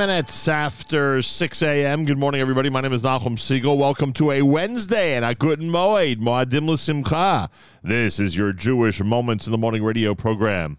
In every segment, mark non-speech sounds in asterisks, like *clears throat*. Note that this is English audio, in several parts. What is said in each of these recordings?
minutes after 6 a.m. Good morning, everybody. My name is Nachum Segal. Welcome to a Wednesday and a good moed, Moadim Simcha. This is your Jewish Moments in the Morning radio program.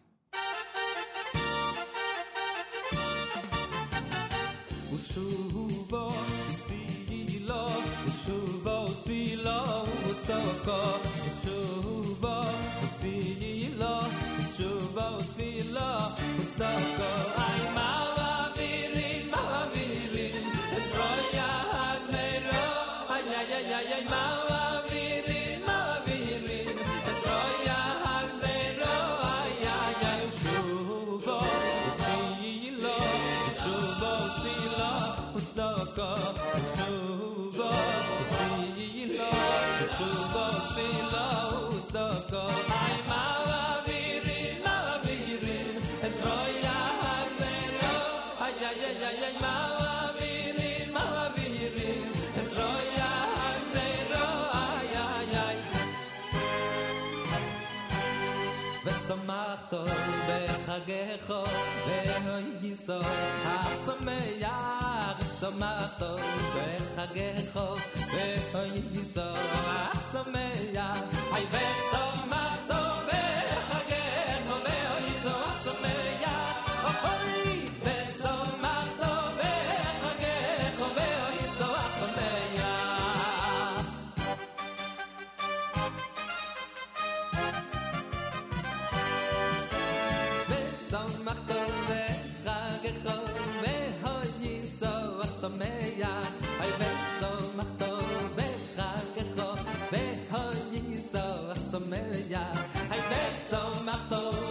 חגךו ואוי גיסו השמח שמחתו בחגךו ואוי גיסו השמח היי וסו son marteau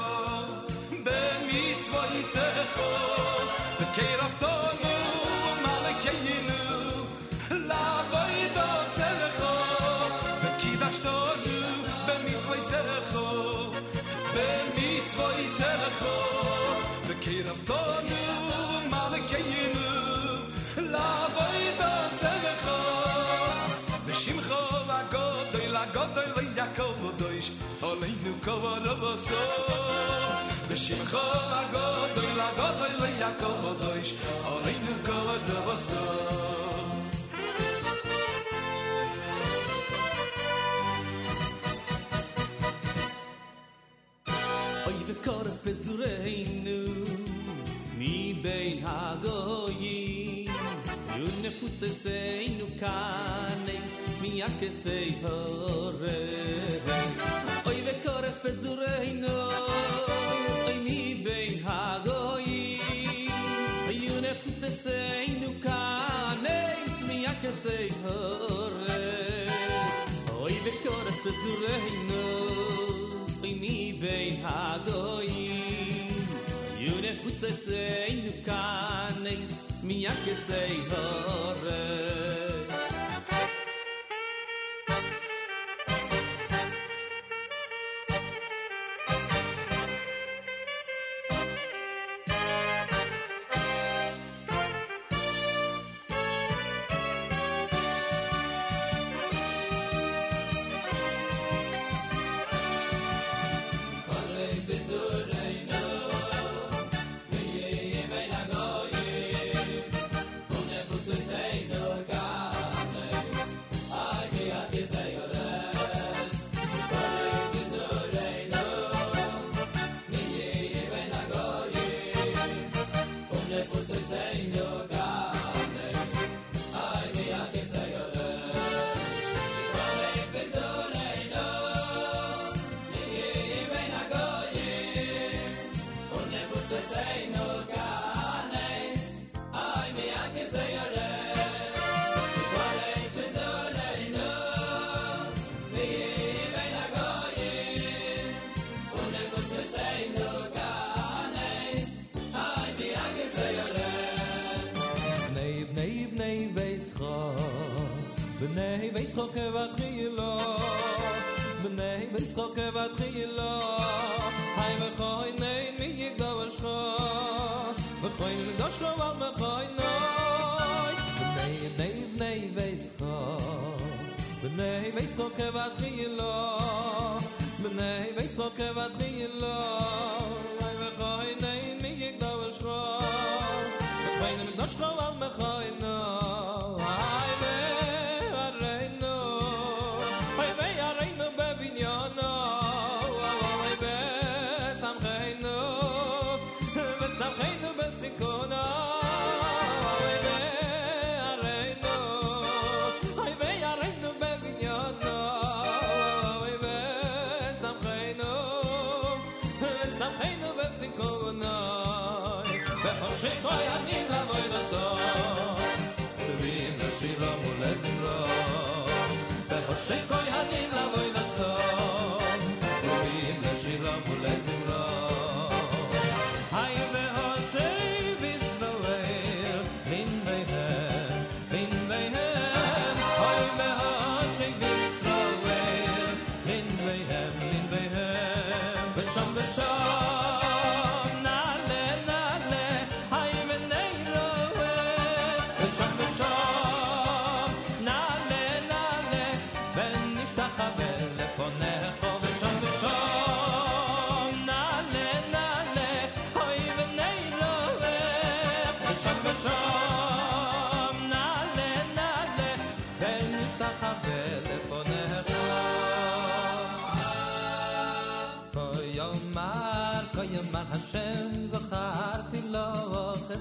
Hier auf Tonu, Mame Keinu, La Boida Zemecho. Vishimcho, La Godoy, La Godoy, La Yaakov, Odoish, Oleinu, Kovo, Roboso. Vishimcho, Oy, the בין הגויים. יוד נפוצה זה אינו כנס מי הכסי הורב אוי וקורף פזורנו אוי מי בין הגויים. יוד נפוצה זה אינו כנס מי הכסי הורב אוי וקורף פזורנו אוי מי הגויים. sei sei du kanes mi a ke sei schok evat khilo me khoy nay mi yig do vas me khoy nay do va me khoy nay nay nay nay veis kho nay veis schok evat khilo nay veis schok evat me khoy me khoy va me khoy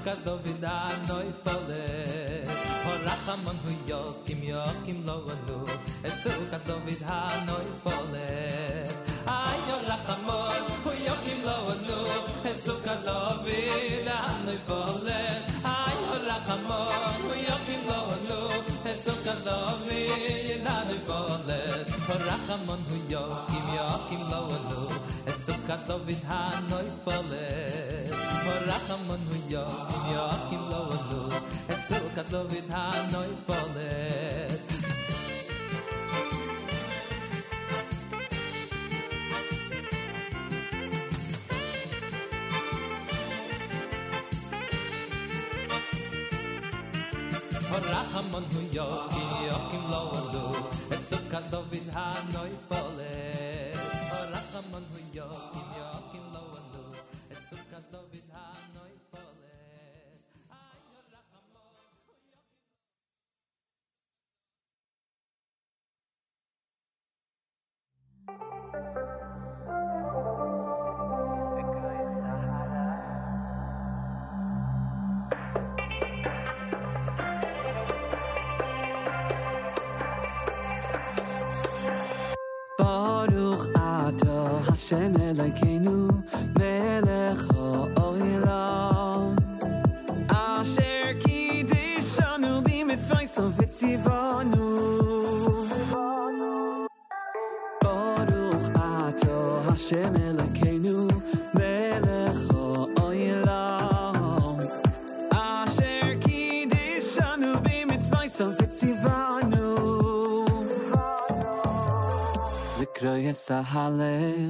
Esukas David anoy foles Horachamon hu yokim yokim lo anu Esukas David anoy foles Ay horachamon hu yokim lo anu Esukas David anoy foles Ay horachamon hu yokim lo anu Esukas David anoy foles Horachamon hu yokim yokim lo anu Esukas David anoy foles Horachamon hu yokim yokim lo anu Esukas David anoy foles Horachamon hu yokim yokim lo anu Esukas David anoy foles Ato Hashem Elokeinu Melech HaOlam Asher Kiddishanu B'mitzvayso v'tzivanu Baruch Ato Hashem Elokeinu Melech HaOlam Asher Kiddishanu B'mitzvayso v'tzivanu Zikroy Sahalel B'chol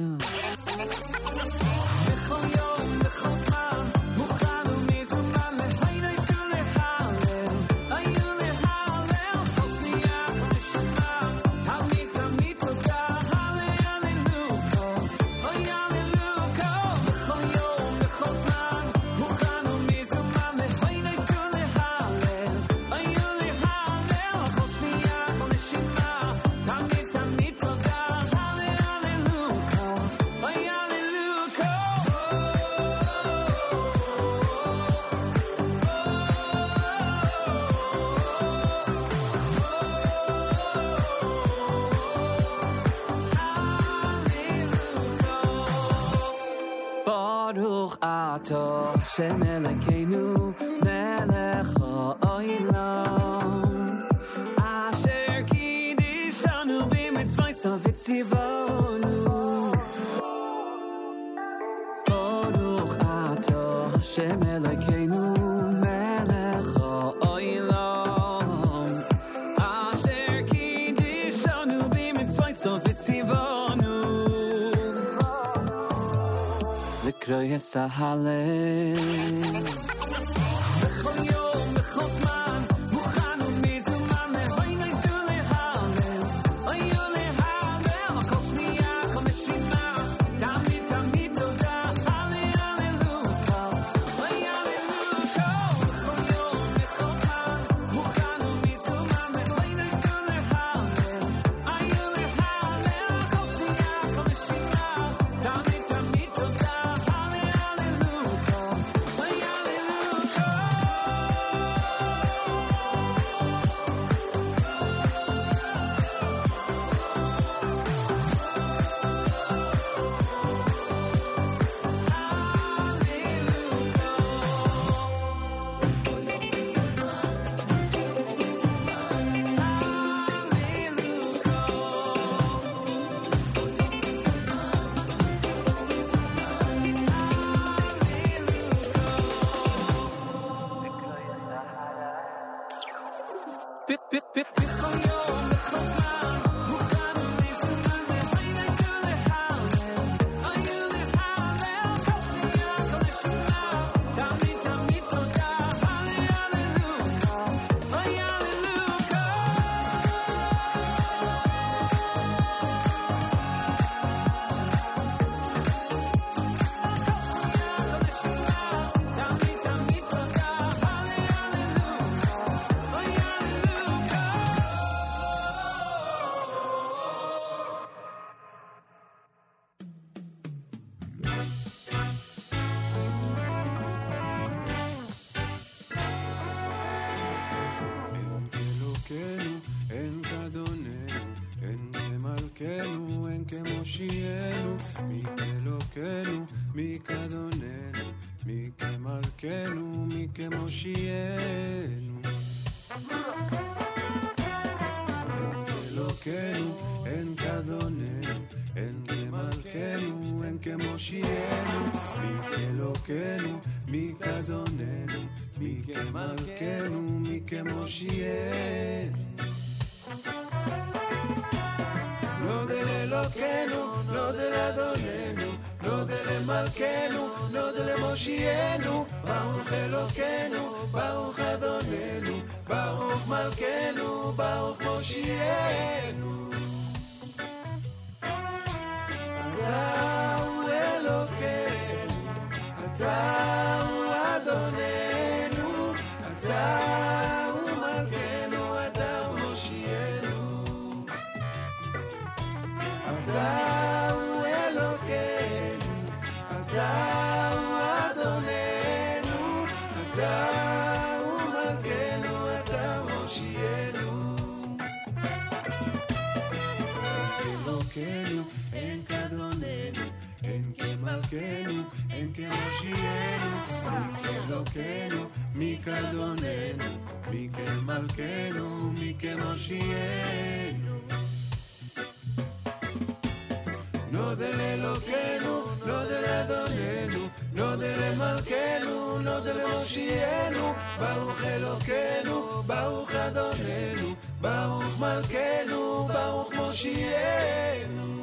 לא דלאלוקינו, לא דלאדוננו, לא דלמלכנו, לא דלמושיענו, ברוך אלוקינו, ברוך אדוננו, ברוך מלכנו, ברוך מושיענו.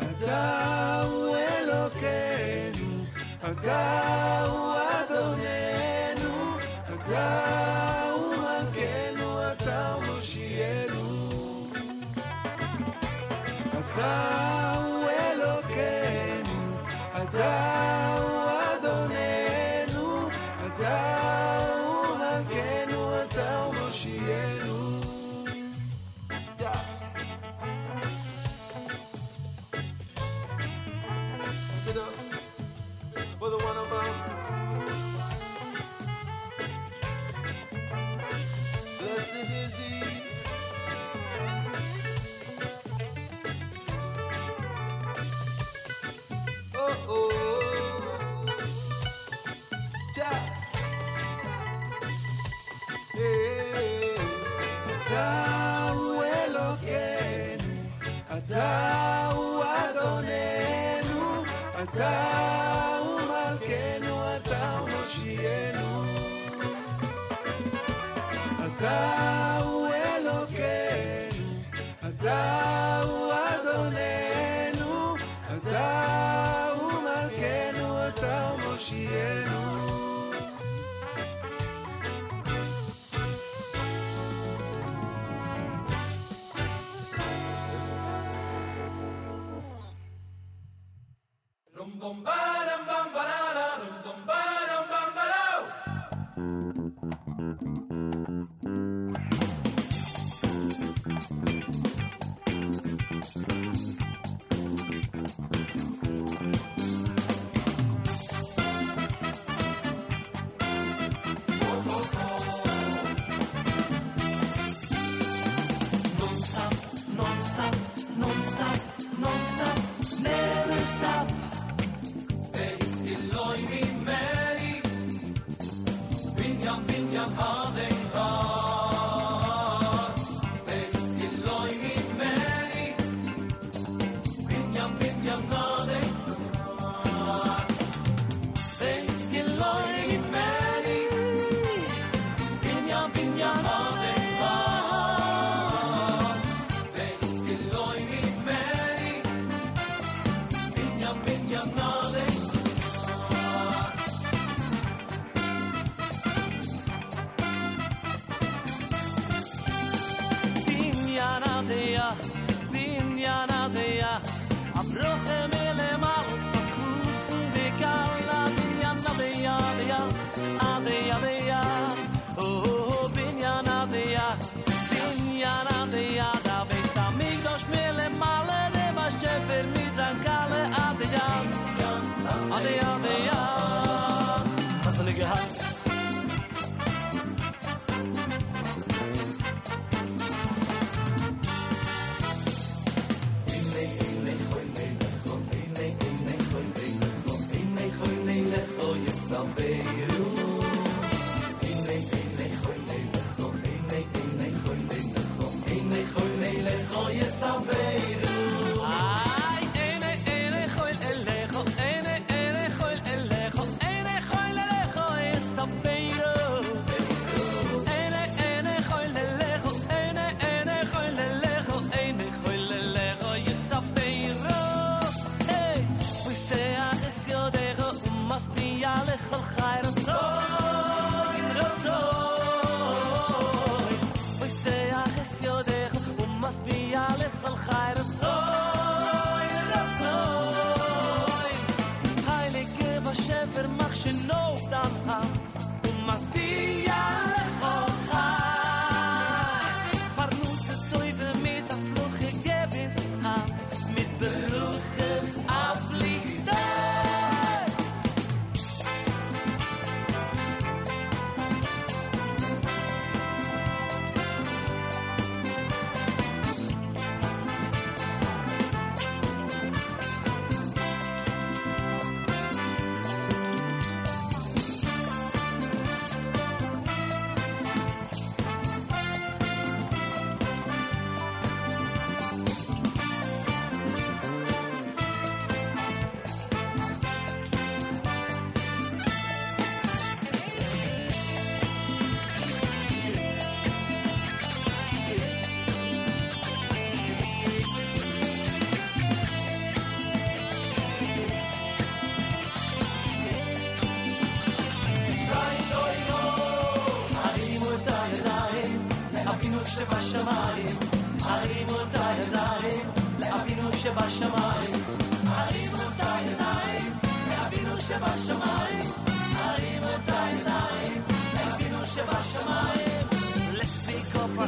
אתה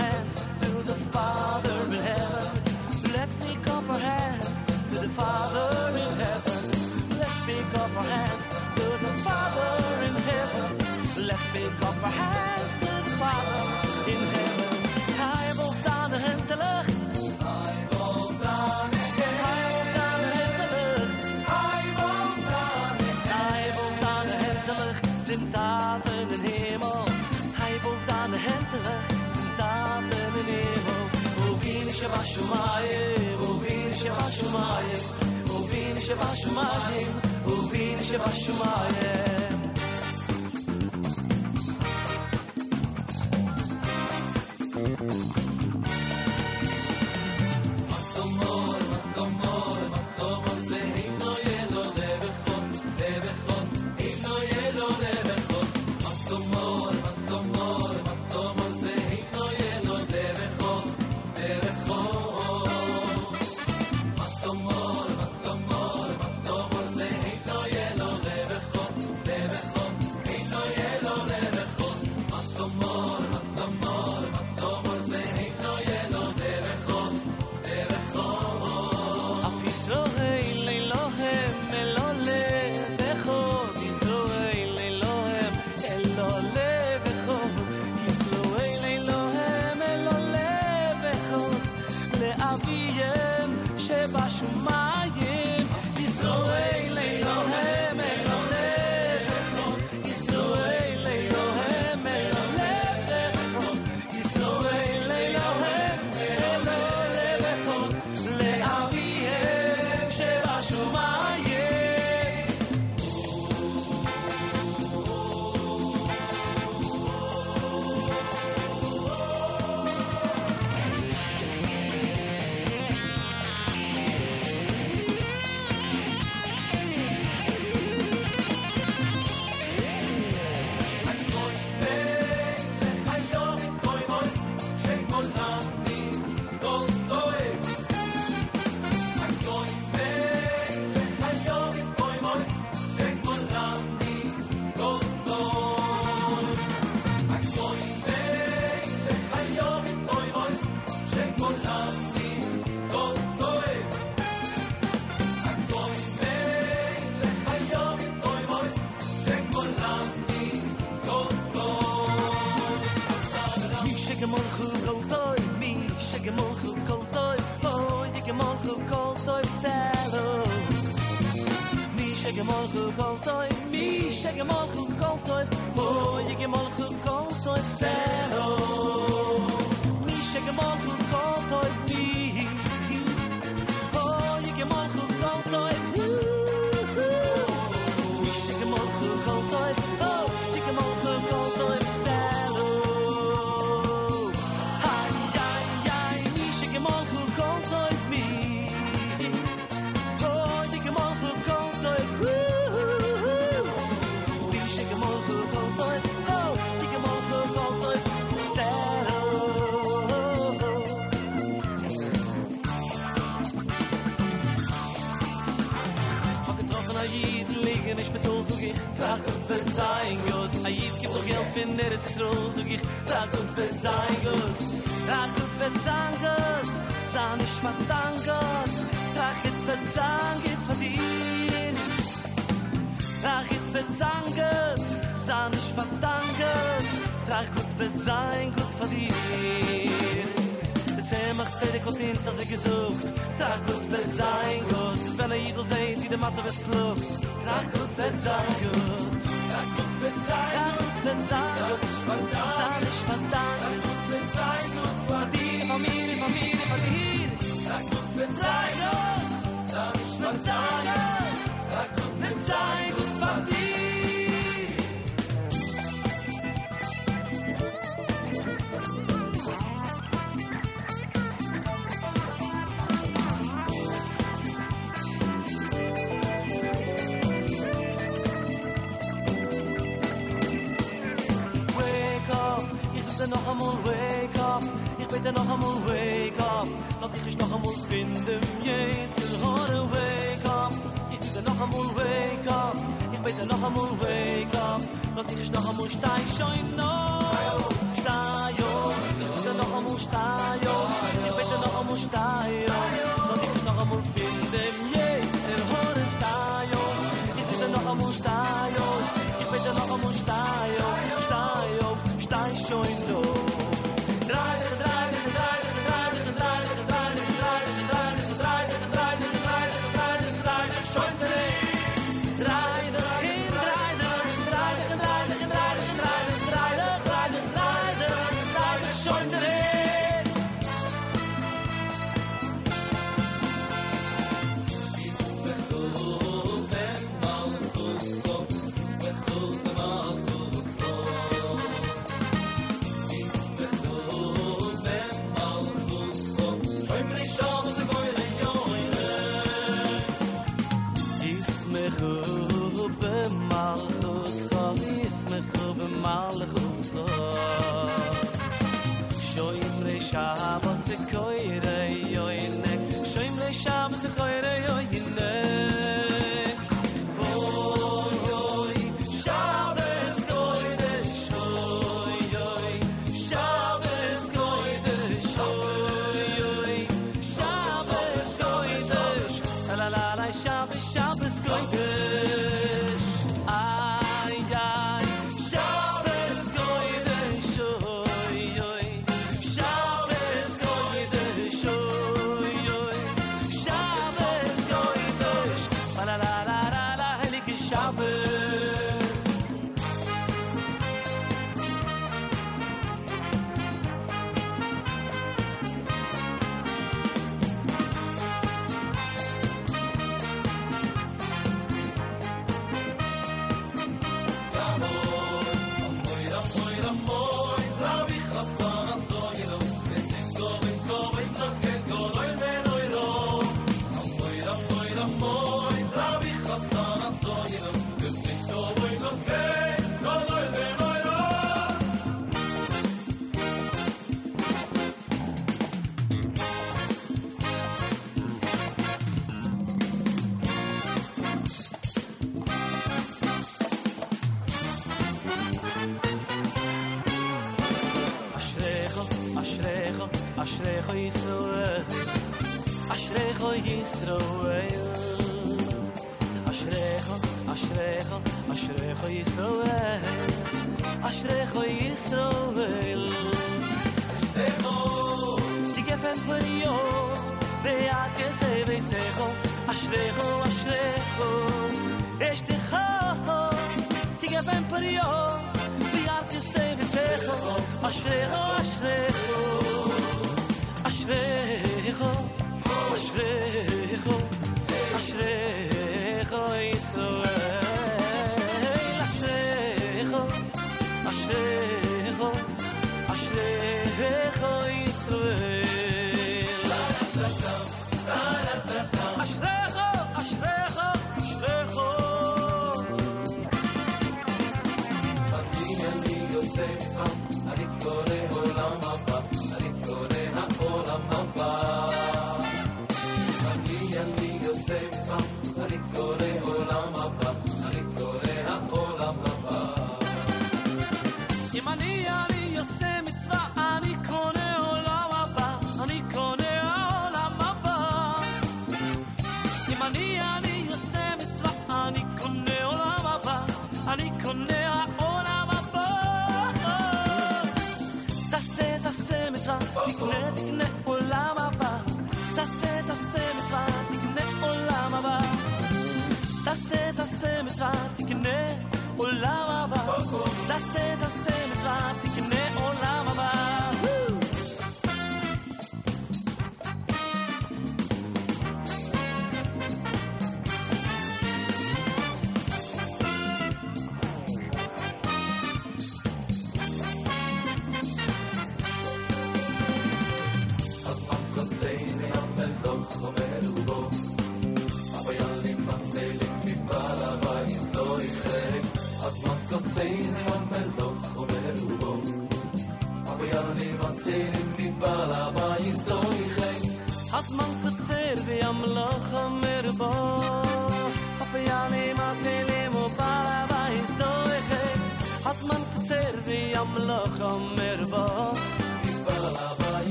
hands שבשמיים, uvin שבשמיים, uvin שבשמיים, uvin שבשמיים.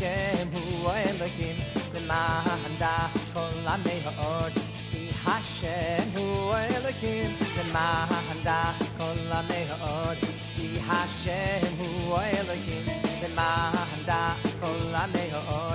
Hashem hu Elohim Leman das kol amei ha'ordetz Ki Hashem hu Elohim Leman das kol amei ha'ordetz Ki Hashem hu Elohim Leman das kol amei ha'ordetz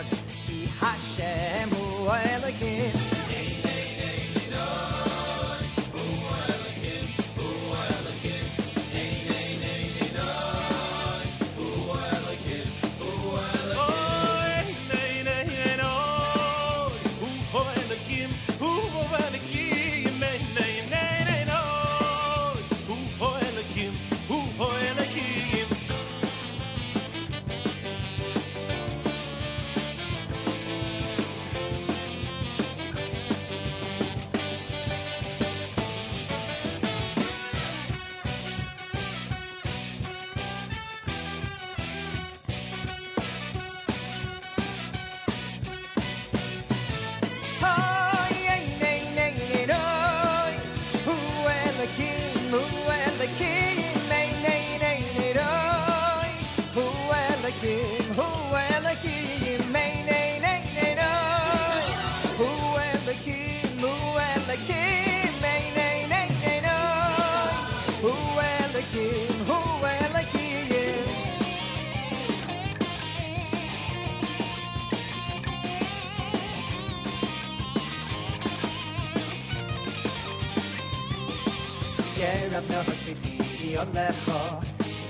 yolecho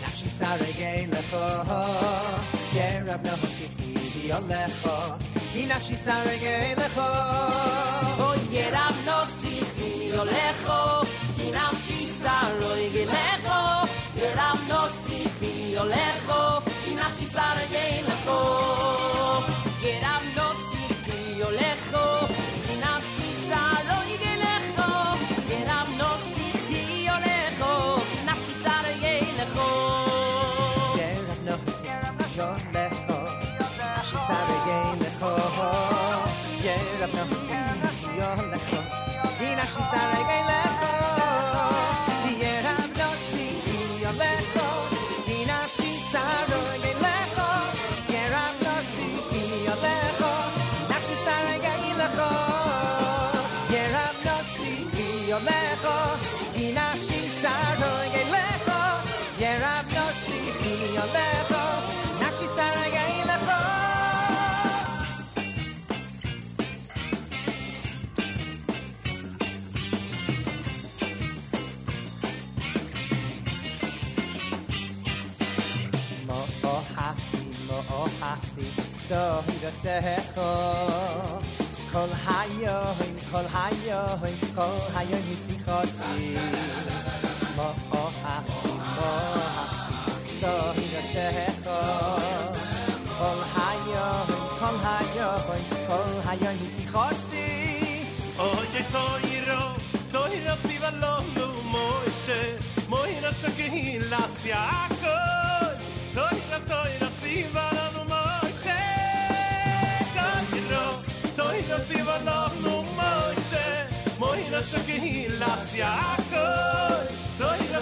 Nafshi sarege lecho Yerab no hasifi yolecho Nafshi sarege Yerab no hasifi yolecho Nafshi sarege lecho Yerab no hasifi yolecho Nafshi sarege lecho Yerab no hasifi yolecho Nafshi lecho Yerab Nafshi sarege lecho hasifi yolecho וסכו כל היוים, כל היוים, כל היוים משיחוסי מו אהבתי, מו אהבתי, צוהי וסכו כל היוים, כל היוים, כל היוים משיחוסי אוי תוירו, תוירו ציווה לנו מוישה מוירה שקהילה סייח la no moche mori na shkeila sia coi la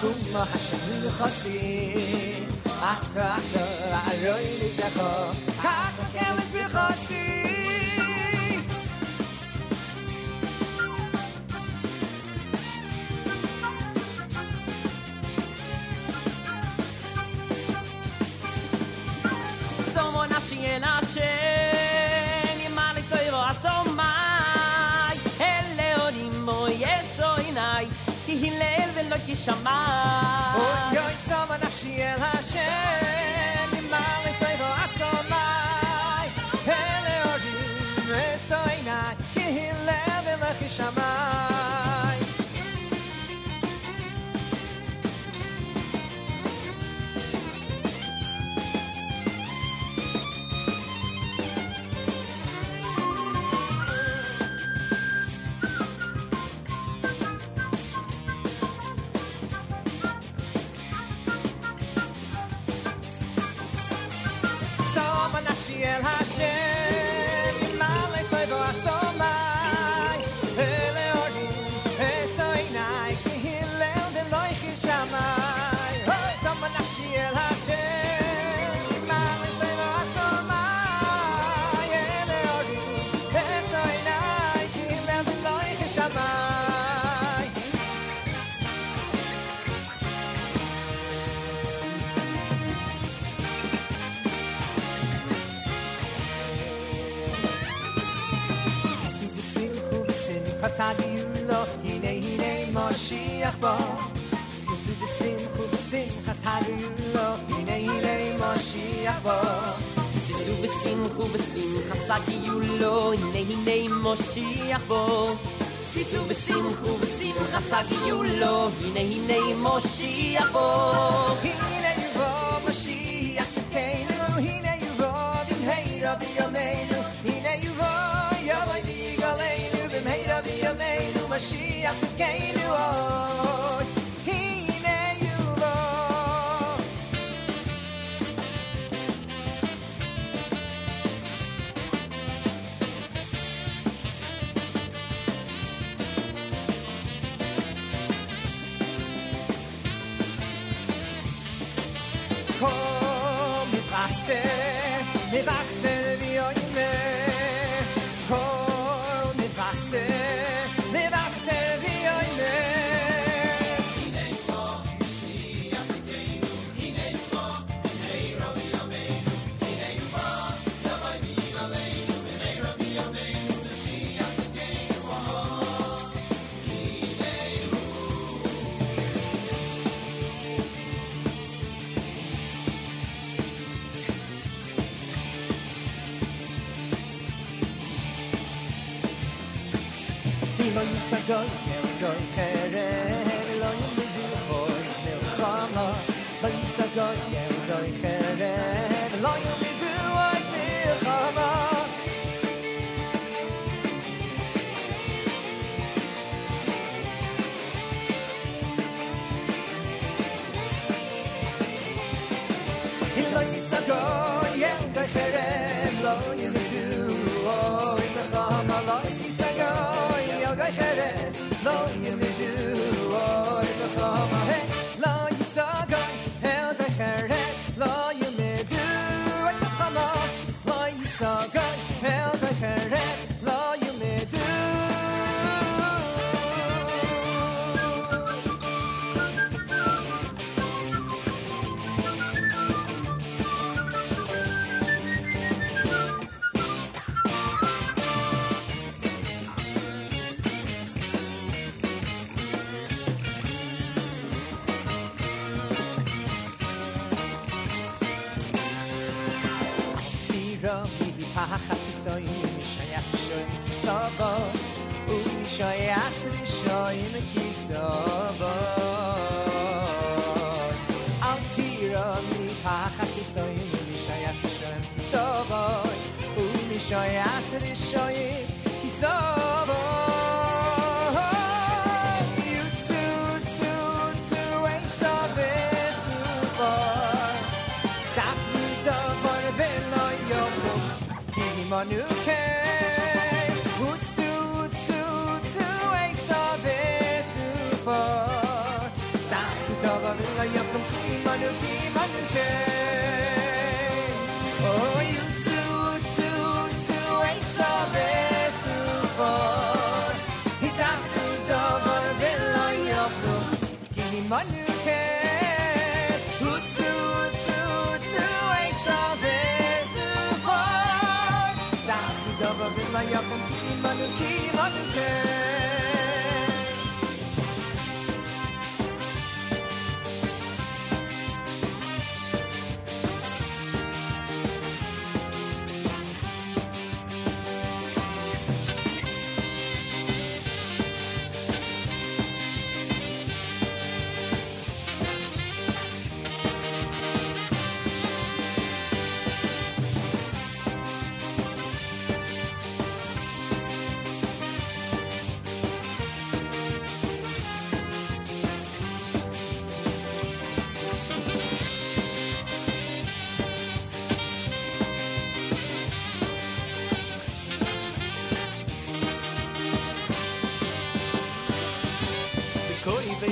kum ma hashem khasi ata ata ayoy li zakha ka kelis bi khasi que chamar. Oh, yeah. הגיור לו, הנה הנה משיח בא. שישו ושמחו ושמחס הגיור לו, הנה הנה משיח בא. שישו ושמחו ושמחס הגיור לו, הנה הנה משיח בא. שישו ושמחו ושמחס הגיור לו, הנה הנה משיח בא. Mashiach to gain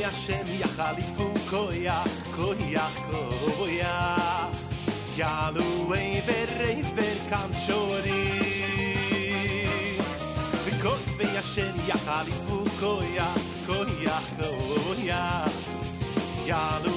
השם יחליפו כויח, כויח, כויח. יעלו עבר עבר כמשורים. וכוי השם יחליפו כויח, כויח, כויח. יעלו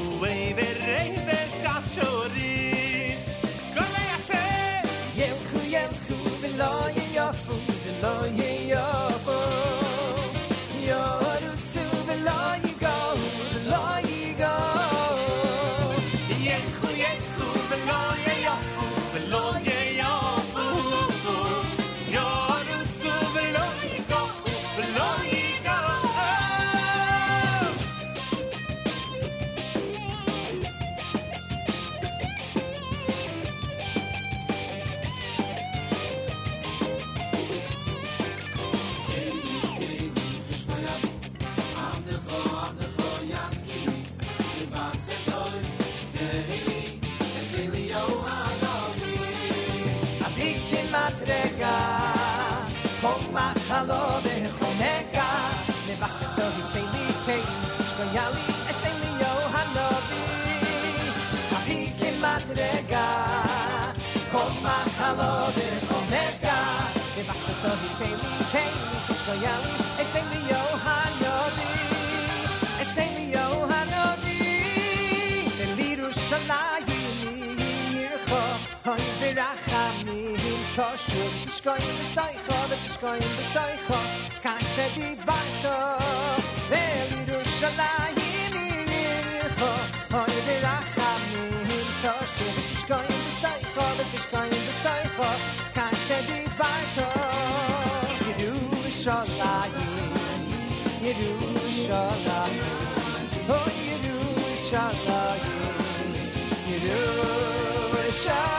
Nevaseto hi keli keli Fishko yali esen li yo hanovi Esen li yo hanovi Beliru shalayim yircho Hoy virachamim Toshuk Sishkoyim b'soicho V'sishkoyim b'soicho Kashe di shalayim Oh, Yiru shalayim Yerushalayim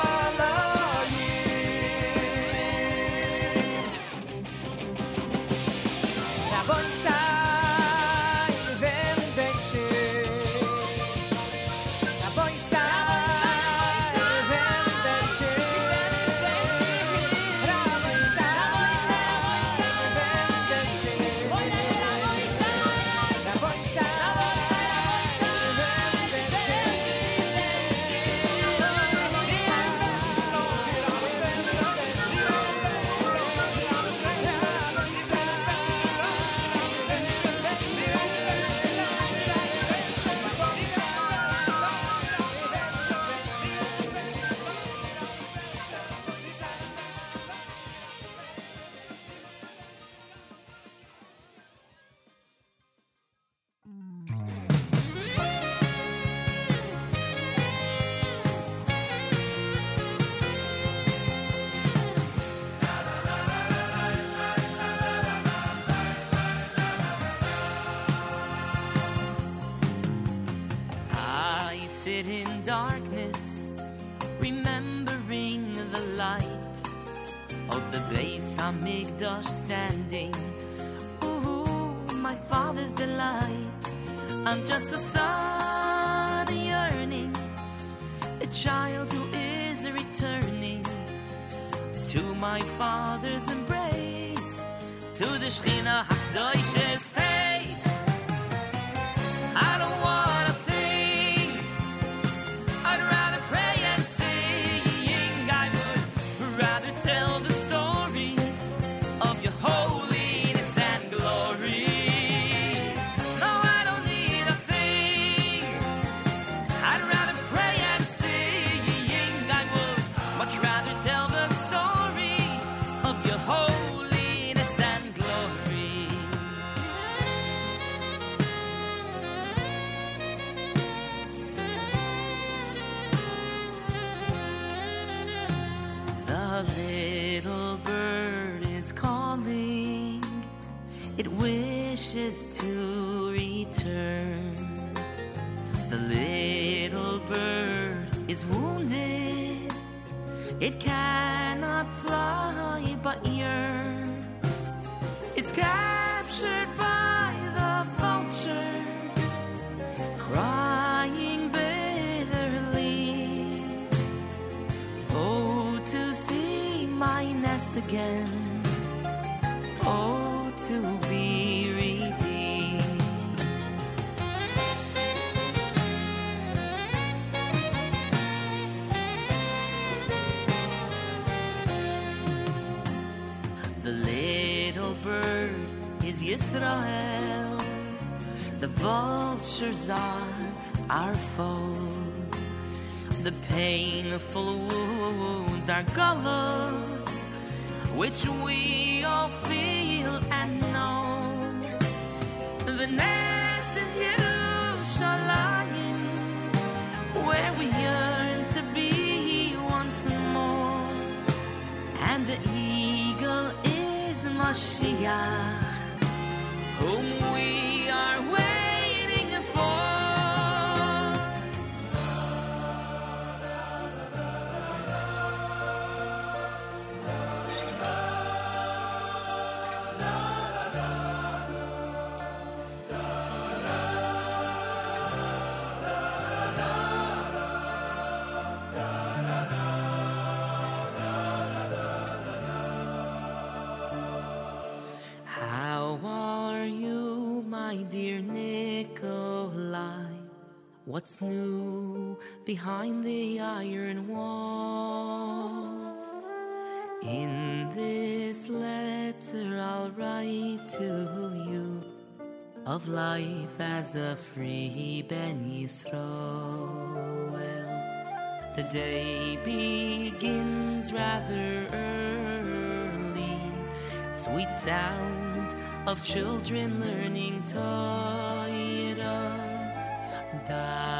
again. Oh, to be redeemed. The little bird is Yisrael. The vultures are our foes. The painful wounds are gallows, which we all feel and know. The nest is Yerushalayim, where we yearn to be once more. And the eagle is Mashiach, whom What's new behind the iron wall? In this letter, I'll write to you of life as a free Ben Yisrael. The day begins rather early. Sweet sounds of children learning Torah.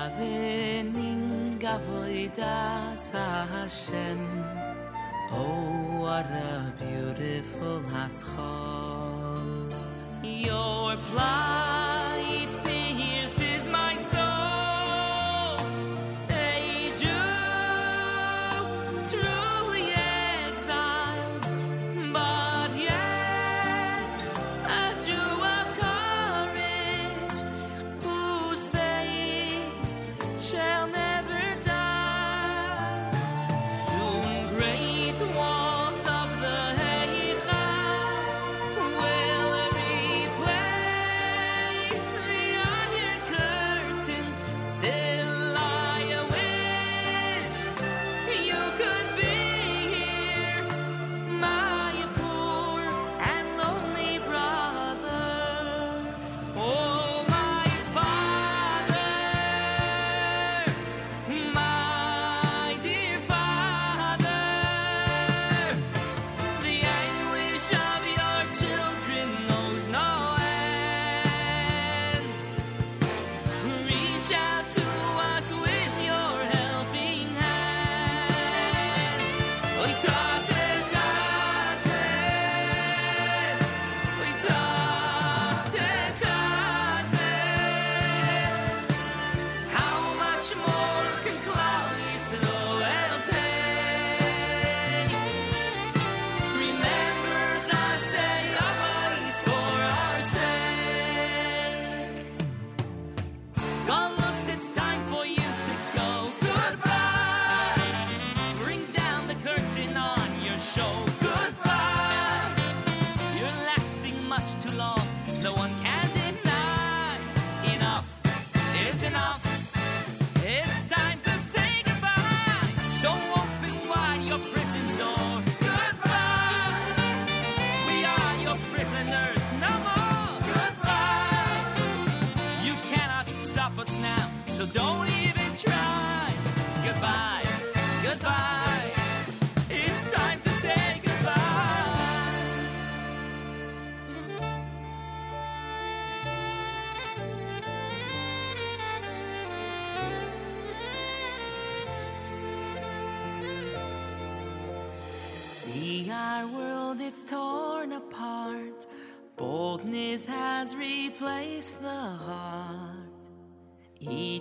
Davening avodas Hashem. Oh, what a beautiful haschol. Your plight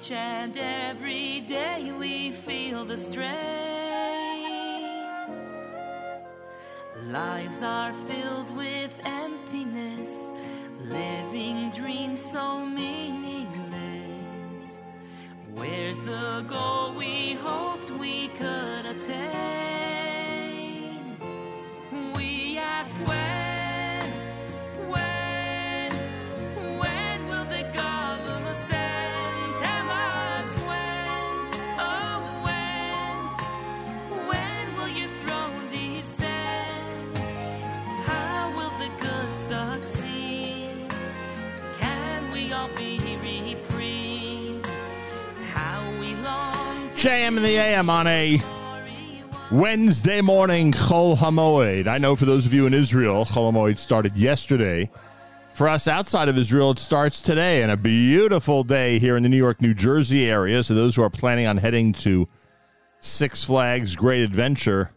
Each and every day we feel the strain. Lives are filled with emptiness, living dreams so meaningless. Where's the goal we hoped we could attain? We ask when, JM in the AM on a Wednesday morning, Chol Hamoed. I know for those of you in Israel, Chol Hamoed started yesterday. For us outside of Israel, it starts today, and a beautiful day here in the New York, New Jersey area. So those who are planning on heading to Six Flags Great Adventure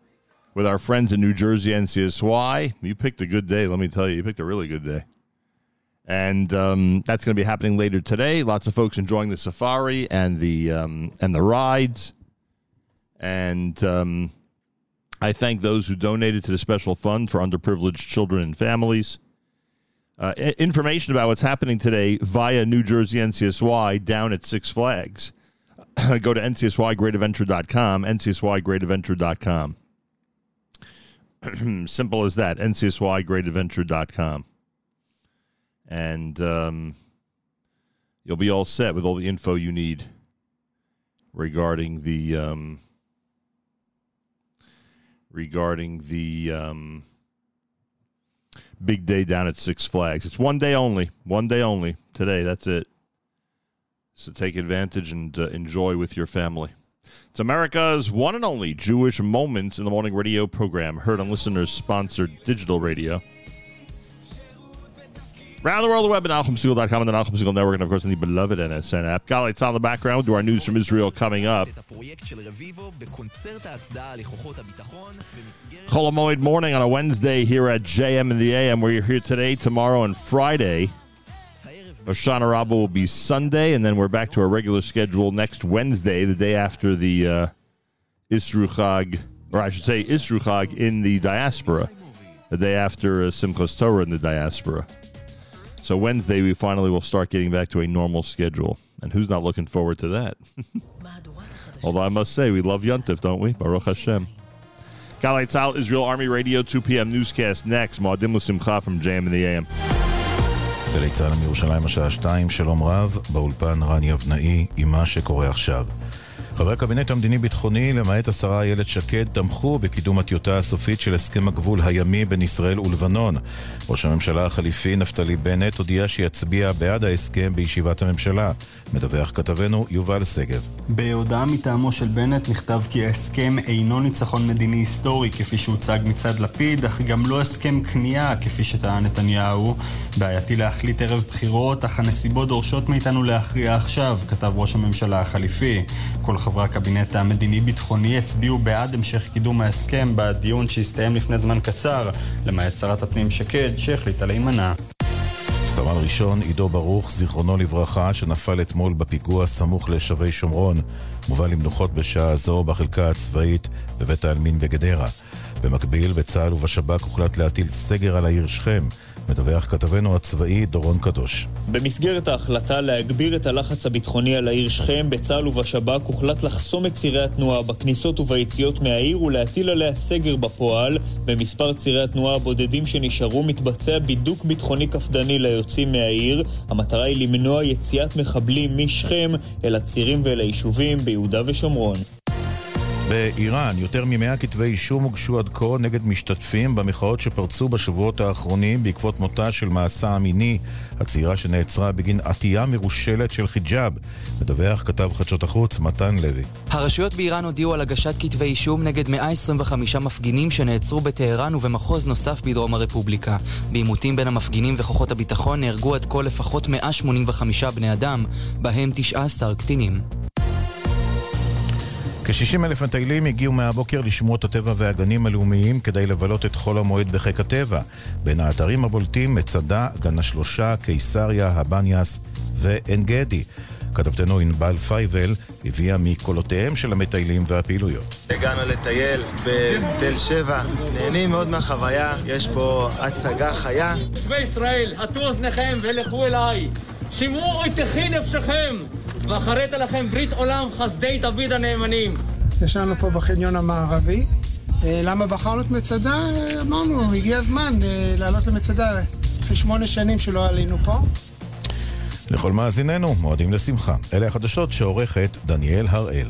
with our friends in New Jersey NCSY, you picked a good day. Let me tell you, you picked a really good day. And um, that's going to be happening later today. Lots of folks enjoying the safari and the um, and the rides. And um, I thank those who donated to the special fund for underprivileged children and families. Uh, information about what's happening today via New Jersey NCSY down at Six Flags. *coughs* Go to ncsygreatadventure.com, ncsygreatadventure.com. *coughs* Simple as that, ncsygreatadventure.com. And um, you'll be all set with all the info you need regarding the um, regarding the um, big day down at Six Flags. It's one day only, one day only today. That's it. So take advantage and uh, enjoy with your family. It's America's one and only Jewish Moments in the Morning radio program, heard on listeners sponsored digital radio. Around the world, the web at NachumSegal.com and the Nachum Segal Network, and of course, in the beloved NSN app. Lights on the background. Do our news from Israel coming up. Chol Hamoed morning on a Wednesday here at JM in the AM, where you're here today, tomorrow, and Friday. Hoshana Rabbah will be Sunday, and then we're back to our regular schedule next Wednesday, the day after the uh, or I should say Isruchag in the diaspora, the day after uh, Simchas Torah in the diaspora. So Wednesday, we finally will start getting back to a normal schedule. And who's not looking forward to that? *laughs* Although I must say, we love Yontif, don't we? Baruch Hashem. Galei Tzal, Israel Army Radio, 2 p.m. newscast next. Moadim L'Simcha from JM in the AM. גלי צה"ל מירושלים השעה שתיים, שלום רב, באולפן רני אבנאי עם מה שקורה עכשיו. חברי הקבינט המדיני-ביטחוני, למעט השרה איילת שקד, תמכו בקידום הטיוטה הסופית של הסכם הגבול הימי בין ישראל ולבנון. ראש הממשלה החליפי נפתלי בנט הודיע שיצביע בעד ההסכם בישיבת הממשלה. מדווח כתבנו יובל שגב. בהודעה מטעמו של בנט נכתב כי ההסכם אינו ניצחון מדיני היסטורי כפי שהוצג מצד לפיד, אך גם לא הסכם כניעה כפי שטען נתניהו. בעייתי להחליט ערב בחירות, אך הנסיבות דורשות מאיתנו להכריע עכשיו, כתב ראש הממשלה החליפי. כל חברי הקבינט המדיני-ביטחוני הצביעו בעד המשך קידום ההסכם בדיון שהסתיים לפני זמן קצר, למעט שרת הפנים שקד, שהחליטה להימנע. סמל ראשון עידו ברוך, זיכרונו לברכה, שנפל אתמול בפיגוע סמוך לשבי שומרון, מובא למנוחות בשעה זו בחלקה הצבאית בבית העלמין בגדרה. במקביל, בצה"ל ובשב"כ הוחלט להטיל סגר על העיר שכם. מדווח כתבנו הצבאי דורון קדוש. במסגרת ההחלטה להגביר את הלחץ הביטחוני על העיר שכם, בצה"ל ובשב"כ הוחלט לחסום את צירי התנועה בכניסות וביציאות מהעיר ולהטיל עליה סגר בפועל. במספר צירי התנועה הבודדים שנשארו מתבצע בידוק ביטחוני קפדני ליוצאים מהעיר. המטרה היא למנוע יציאת מחבלים משכם אל הצירים ואל היישובים ביהודה ושומרון. באיראן יותר מ-100 כתבי אישום הוגשו עד כה נגד משתתפים במחאות שפרצו בשבועות האחרונים בעקבות מותה של מעשה המיני, הצעירה שנעצרה בגין עטייה מרושלת של חיג'אב. מדווח כתב חדשות החוץ מתן לוי. הרשויות באיראן הודיעו על הגשת כתבי אישום נגד 125 מפגינים שנעצרו בטהרן ובמחוז נוסף בדרום הרפובליקה. בעימותים בין המפגינים וכוחות הביטחון נהרגו עד כה לפחות 185 בני אדם, בהם 19 קטינים. כ-60 אלף מטיילים הגיעו מהבוקר לשמורות הטבע והגנים הלאומיים כדי לבלות את חול המועד בחיק הטבע. בין האתרים הבולטים מצדה, גן השלושה, קיסריה, הבניאס ועין גדי. כתבתנו ענבל פייבל הביאה מקולותיהם של המטיילים והפעילויות. הגענו לטייל בתל שבע, נהנים מאוד מהחוויה, יש פה הצגה חיה. תושבי ישראל, הטו אוזניכם ולכו אליי. שמעו איתכי נפשכם, ואחרית לכם ברית עולם חסדי דוד הנאמנים. ישבנו פה בחניון המערבי. למה בחרנו את מצדה? אמרנו, הגיע הזמן לעלות למצדה. אחרי שמונה שנים שלא עלינו פה. לכל מאזיננו, מועדים לשמחה. אלה החדשות שעורכת דניאל הראל.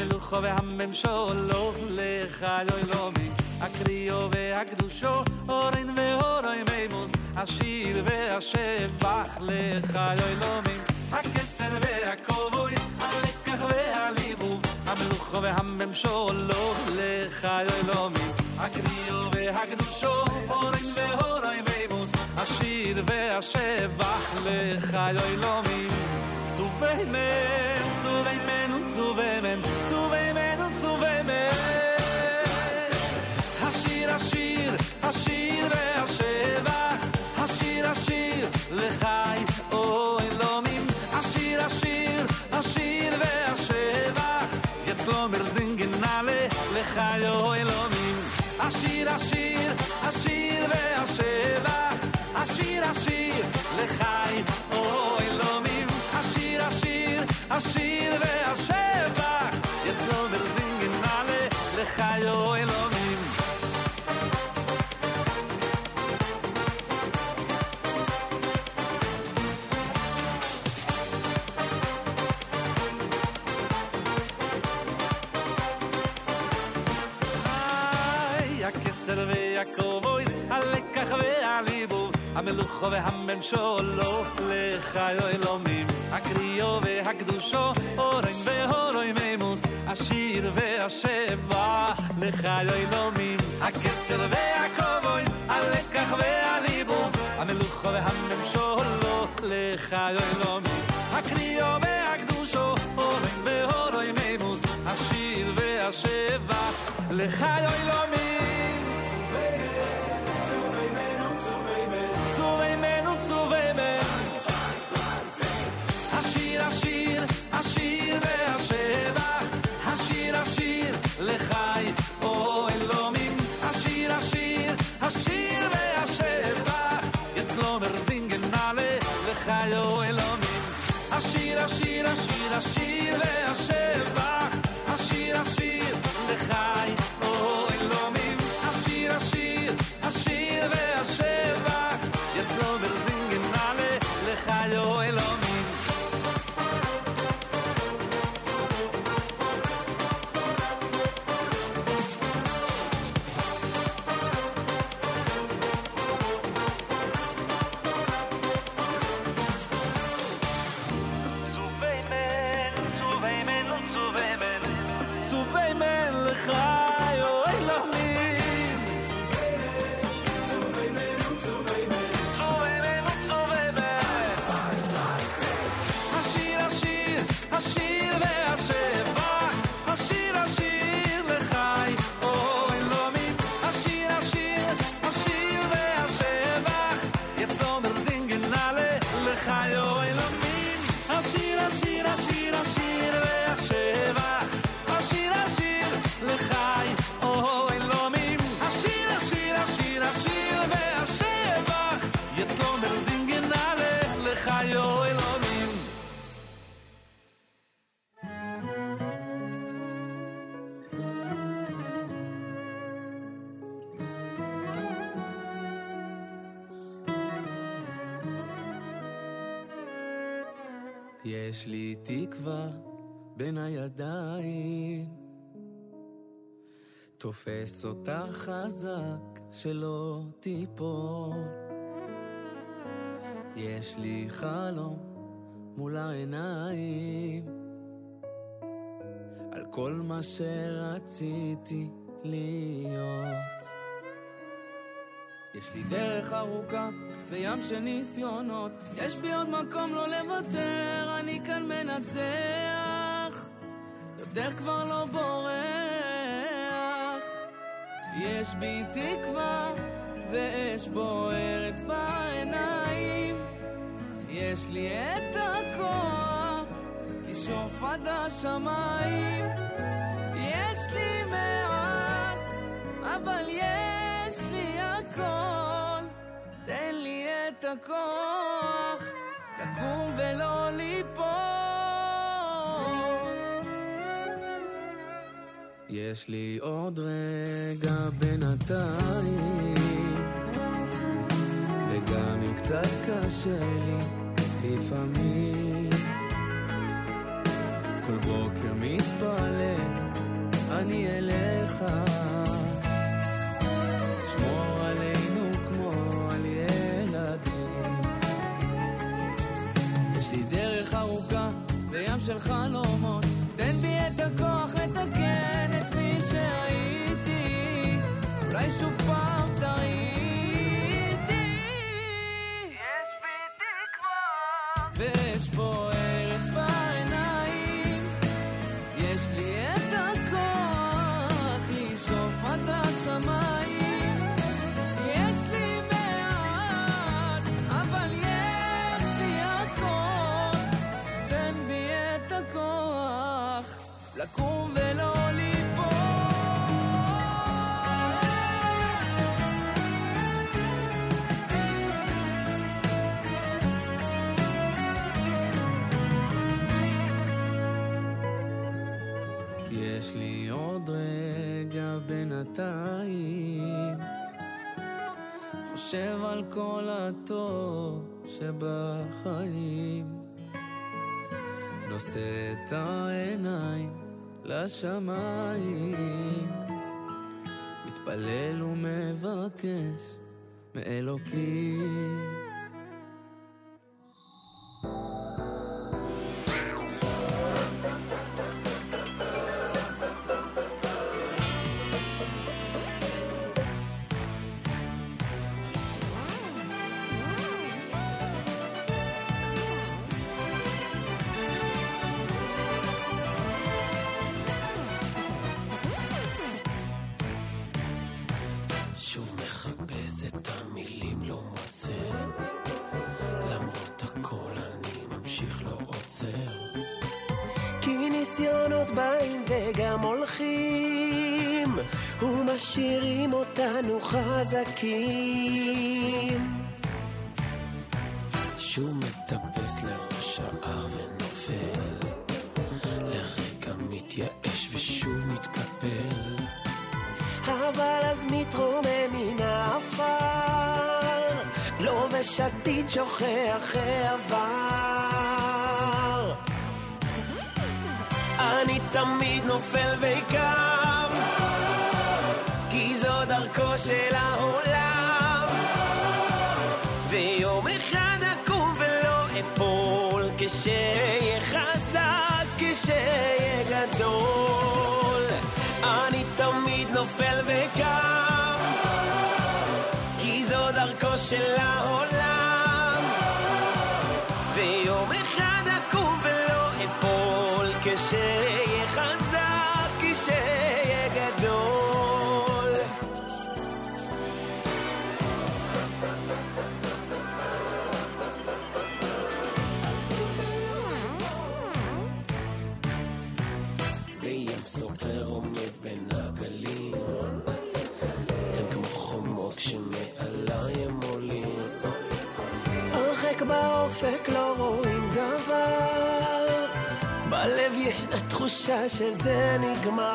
המלוכו והממשו לא לך אלוהי לא מי הקריאו והקדושו אורן ואורוי מימוס השיר והשבח לך אלוהי לא מי הכסר והכובוי הלקח והליבוב המלוכו והממשו לא לך אלוהי לא מי הקריאו והקדושו אורן ואורוי מימוס השיר והשבח לך אלוהי לא לך אלוהים. צווי מן, צווי מן וצווי מן, צווי מן וצווי מן. השיר, השיר, השיר והשבח, השיר, השיר, לחי, או אלומים. השיר, השיר, השיר והשבח, יצלומר זינגנלה, לחי, או אלומים. השיר, השיר, השיר והשבח, השיר, השיר, לחי, המלוכו והממשולו, לך אלוהים. הקריאו והקדושו, אורן והורוי מימוס, השיר והשבח, לך אלוהים. הכסר והכבוד, הלקח והליבוב, המלוכו והממשולו, לך אלוהים. הקריאו והקדושו, אורן והורוי מימוס, השיר והשבח, לך אלוהים. לי תקווה בין הידיים, תופס אותה חזק שלא תיפול. יש לי חלום מול העיניים, על כל מה שרציתי להיות. יש לי דרך ארוכה וים של ניסיונות, יש בי עוד מקום לא לוותר, אני כאן מנצח, יותר כבר לא בורח. יש בי תקווה ואש בוערת בעיניים, יש לי את הכוח לשאוף עד השמיים. הכוח, לקום ולא ליפול. יש לי עוד רגע בינתיים, וגם אם קצת קשה לי לפעמים, כל בוקר מתפלל, אני אליך. ארוכה וים של חלומות, תן בי את הכוח בינתיים, חושב על כל הטוב שבחיים, נושא את העיניים לשמיים, מתפלל ומבקש מאלוקים. מטפס לראש ההר ונופל. לרגע מתייאש ושוב מתקפל. אבל אז מתרומם מן העפר, לובש עתיד שוכח העבר. אני תמיד נופל וקם, כי זו דרכו של העולם. גדול. אני תמיד נופל וקם, כי זו דרכו של העולם. באופק לא רואים דבר, בלב ישנה תחושה שזה נגמר.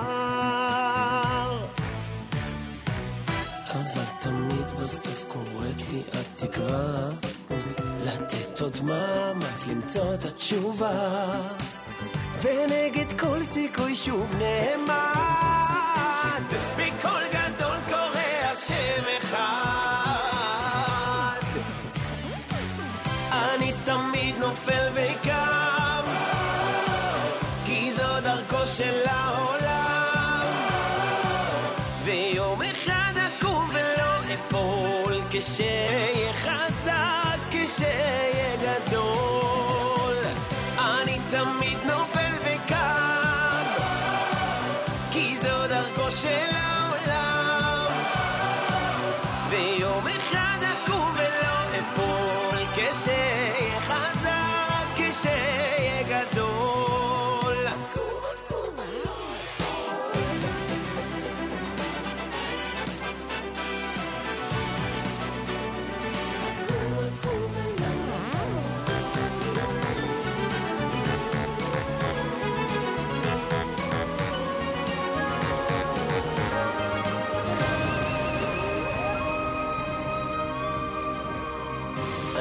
אבל תמיד בסוף קוראת לי התקווה לתת עוד מאמץ למצוא את התשובה. ונגד כל סיכוי שוב נעמד בקול גדול קורא השם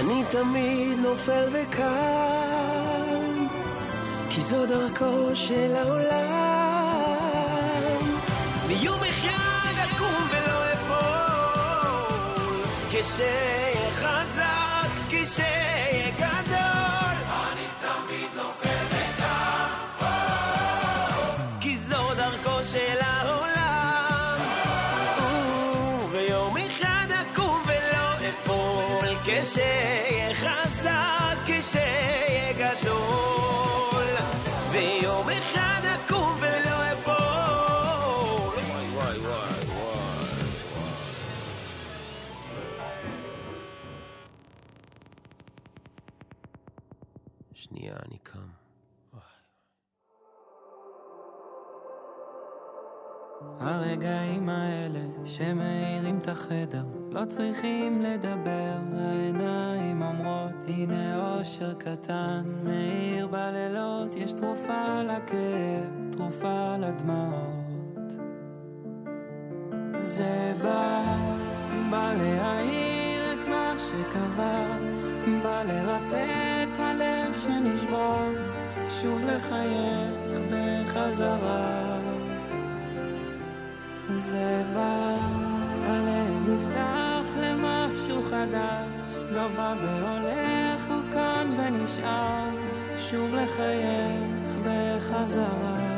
אני תמיד נופל וקם, כי זו דרכו של העולם. ויום אחד אקום ולא אפול, כשאהיה אפול, כשאהיה חזק, כשאהיה גדול. ויום אחד אקום ולא אפול. וואי וואי וואי וואי. שנייה, אני קם. הרגעים האלה שמאירים את החדר לא צריכים לדבר, העיניים אומרות הנה אושר קטן מאיר בלילות יש תרופה לכאב, תרופה לדמעות. זה בא, בא להאיר את מה שקבע בא לרפא את הלב שנשבור שוב לחייך בחזרה. זה בא, הלב נפתח למשהו חדש, לא בא והולך, הוא כאן ונשאר, שוב לחייך בחזרה.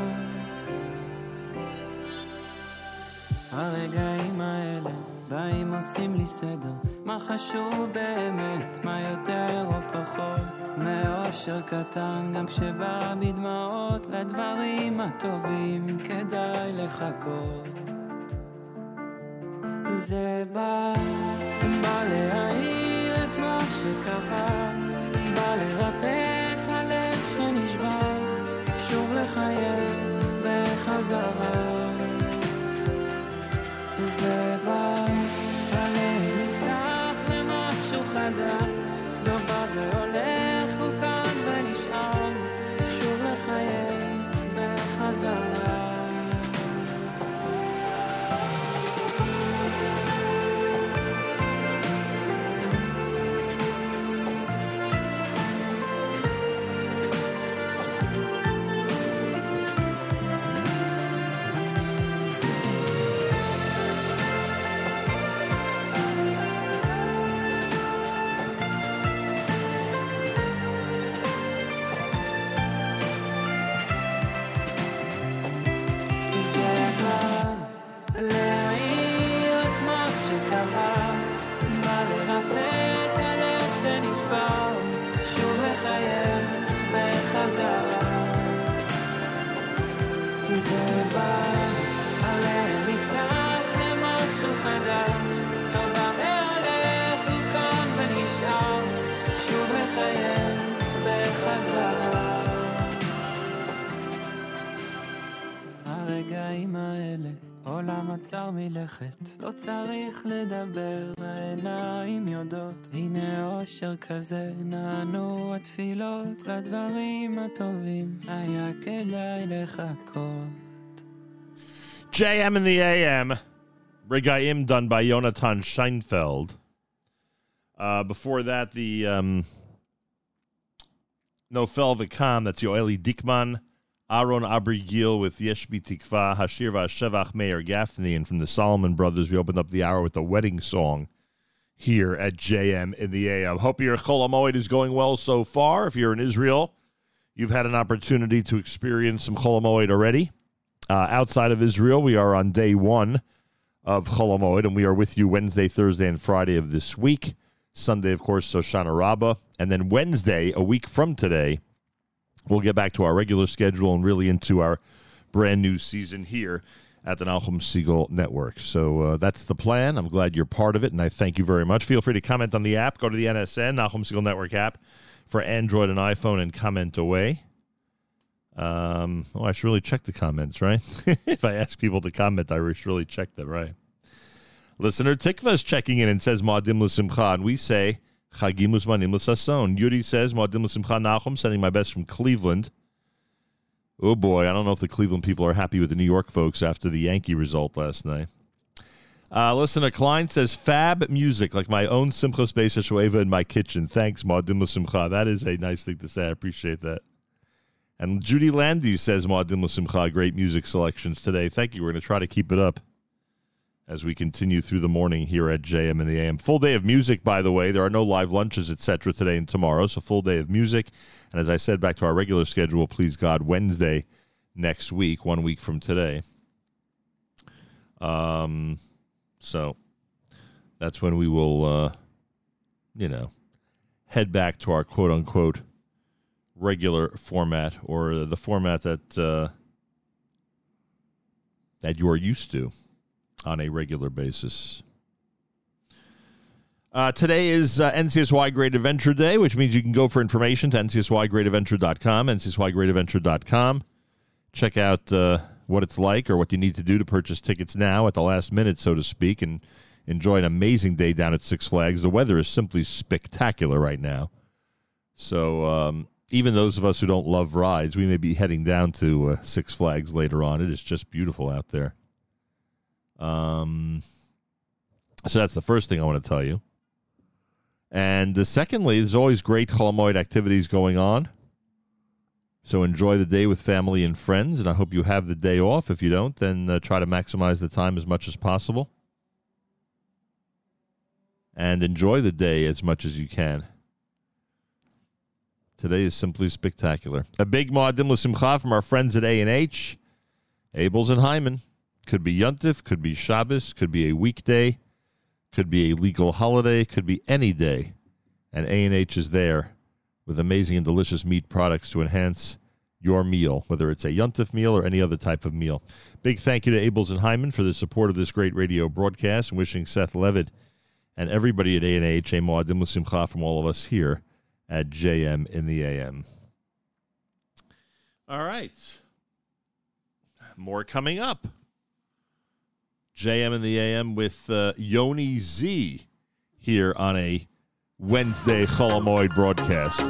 הרגעים האלה באים עושים לי סדר, מה חשוב באמת, מה יותר או פחות, מאושר קטן גם כשבא בדמעות, לדברים הטובים כדאי לחכות. זה בא, בא להאיר את מה שקבע, בא לרפא את הלב שנשבר, שוב לחייך בחזרה. זה בא, הלב נפתח למשהו חדש, עולם עצר מלכת, לא צריך לדבר, העיניים יודעות, הנה אושר כזה, נענו התפילות לדברים הטובים, היה כדאי לחכות. JM in the AM. Regaim done by Jonathan Scheinfeld. Uh, before that, the um, Nofel Vikam, that's Yoeli Dickman. Aaron Abrigil with Yesh Tikva, Hashir Shevach Meir Gaffney. And from the Solomon Brothers, we opened up the hour with a wedding song here at JM in the AM. Hope your Chol Hamoed is going well so far. If you're in Israel, you've had an opportunity to experience some Chol Hamoed already. Uh, outside of Israel, we are on day one of Chol Hamoed, and we are with you Wednesday, Thursday, and Friday of this week. Sunday, of course, Hoshana Rabbah. And then Wednesday, a week from today, we'll get back to our regular schedule and really into our brand new season here at the Nachum Segal Network. So uh, that's the plan. I'm glad you're part of it, and I thank you very much. Feel free to comment on the app. Go to the NSN, Nachum Segal Network app for Android and iPhone and comment away. Um, oh, I should really check the comments, right? *laughs* if I ask people to comment, I should really check them, right? Listener Tikva is checking in and says Ma'adim l'simcha, and we say Chagim uzmanim l'sason. Yuri says Ma'adim l'simcha Nachum, sending my best from Cleveland. Oh boy, I don't know if the Cleveland people are happy with the New York folks after the Yankee result last night. Uh, listener Klein says fab music, like my own Simchas Beis Shoeva in my kitchen. Thanks, Ma'adim l'simcha. That is a nice thing to say. I appreciate that. And Judy Landy says Ma'adim l'simcha. Great music selections today. Thank you. We're going to try to keep it up as we continue through the morning here at JM and the AM. Full day of music, by the way. There are no live lunches, etc. today and tomorrow, so full day of music. And as I said, back to our regular schedule, please God, Wednesday next week, one week from today. Um, so that's when we will, uh, you know, head back to our quote unquote regular format or the format that uh, that you are used to on a regular basis. Uh, today is uh, NCSY Great Adventure Day, which means you can go for information to ncsygreatadventure.com, ncsygreatadventure.com. Check out uh, what it's like or what you need to do to purchase tickets now at the last minute, so to speak, and enjoy an amazing day down at Six Flags. The weather is simply spectacular right now. So um, even those of us who don't love rides, we may be heading down to uh, Six Flags later on. It is just beautiful out there. Um, so that's the first thing I want to tell you. And uh, secondly, there's always great Chol Hamoed activities going on. So enjoy the day with family and friends, and I hope you have the day off. If you don't, then uh, try to maximize the time as much as possible. And enjoy the day as much as you can. Today is simply spectacular. A big Ma'adim L'Simcha from our friends at A&H, Abels and Hyman. Could be Yuntif, could be Shabbos, could be a weekday, could be a legal holiday, could be any day. And A&H is there with amazing and delicious meat products to enhance your meal, whether it's a Yuntif meal or any other type of meal. Big thank you to Abels and Hyman for the support of this great radio broadcast. And wishing Seth Levitt and everybody at A&H a Moadim from all of us here at JM in the AM. All right. More coming up. JM and the AM with uh, Yoni Z here on a Wednesday Chol Hamoed broadcast.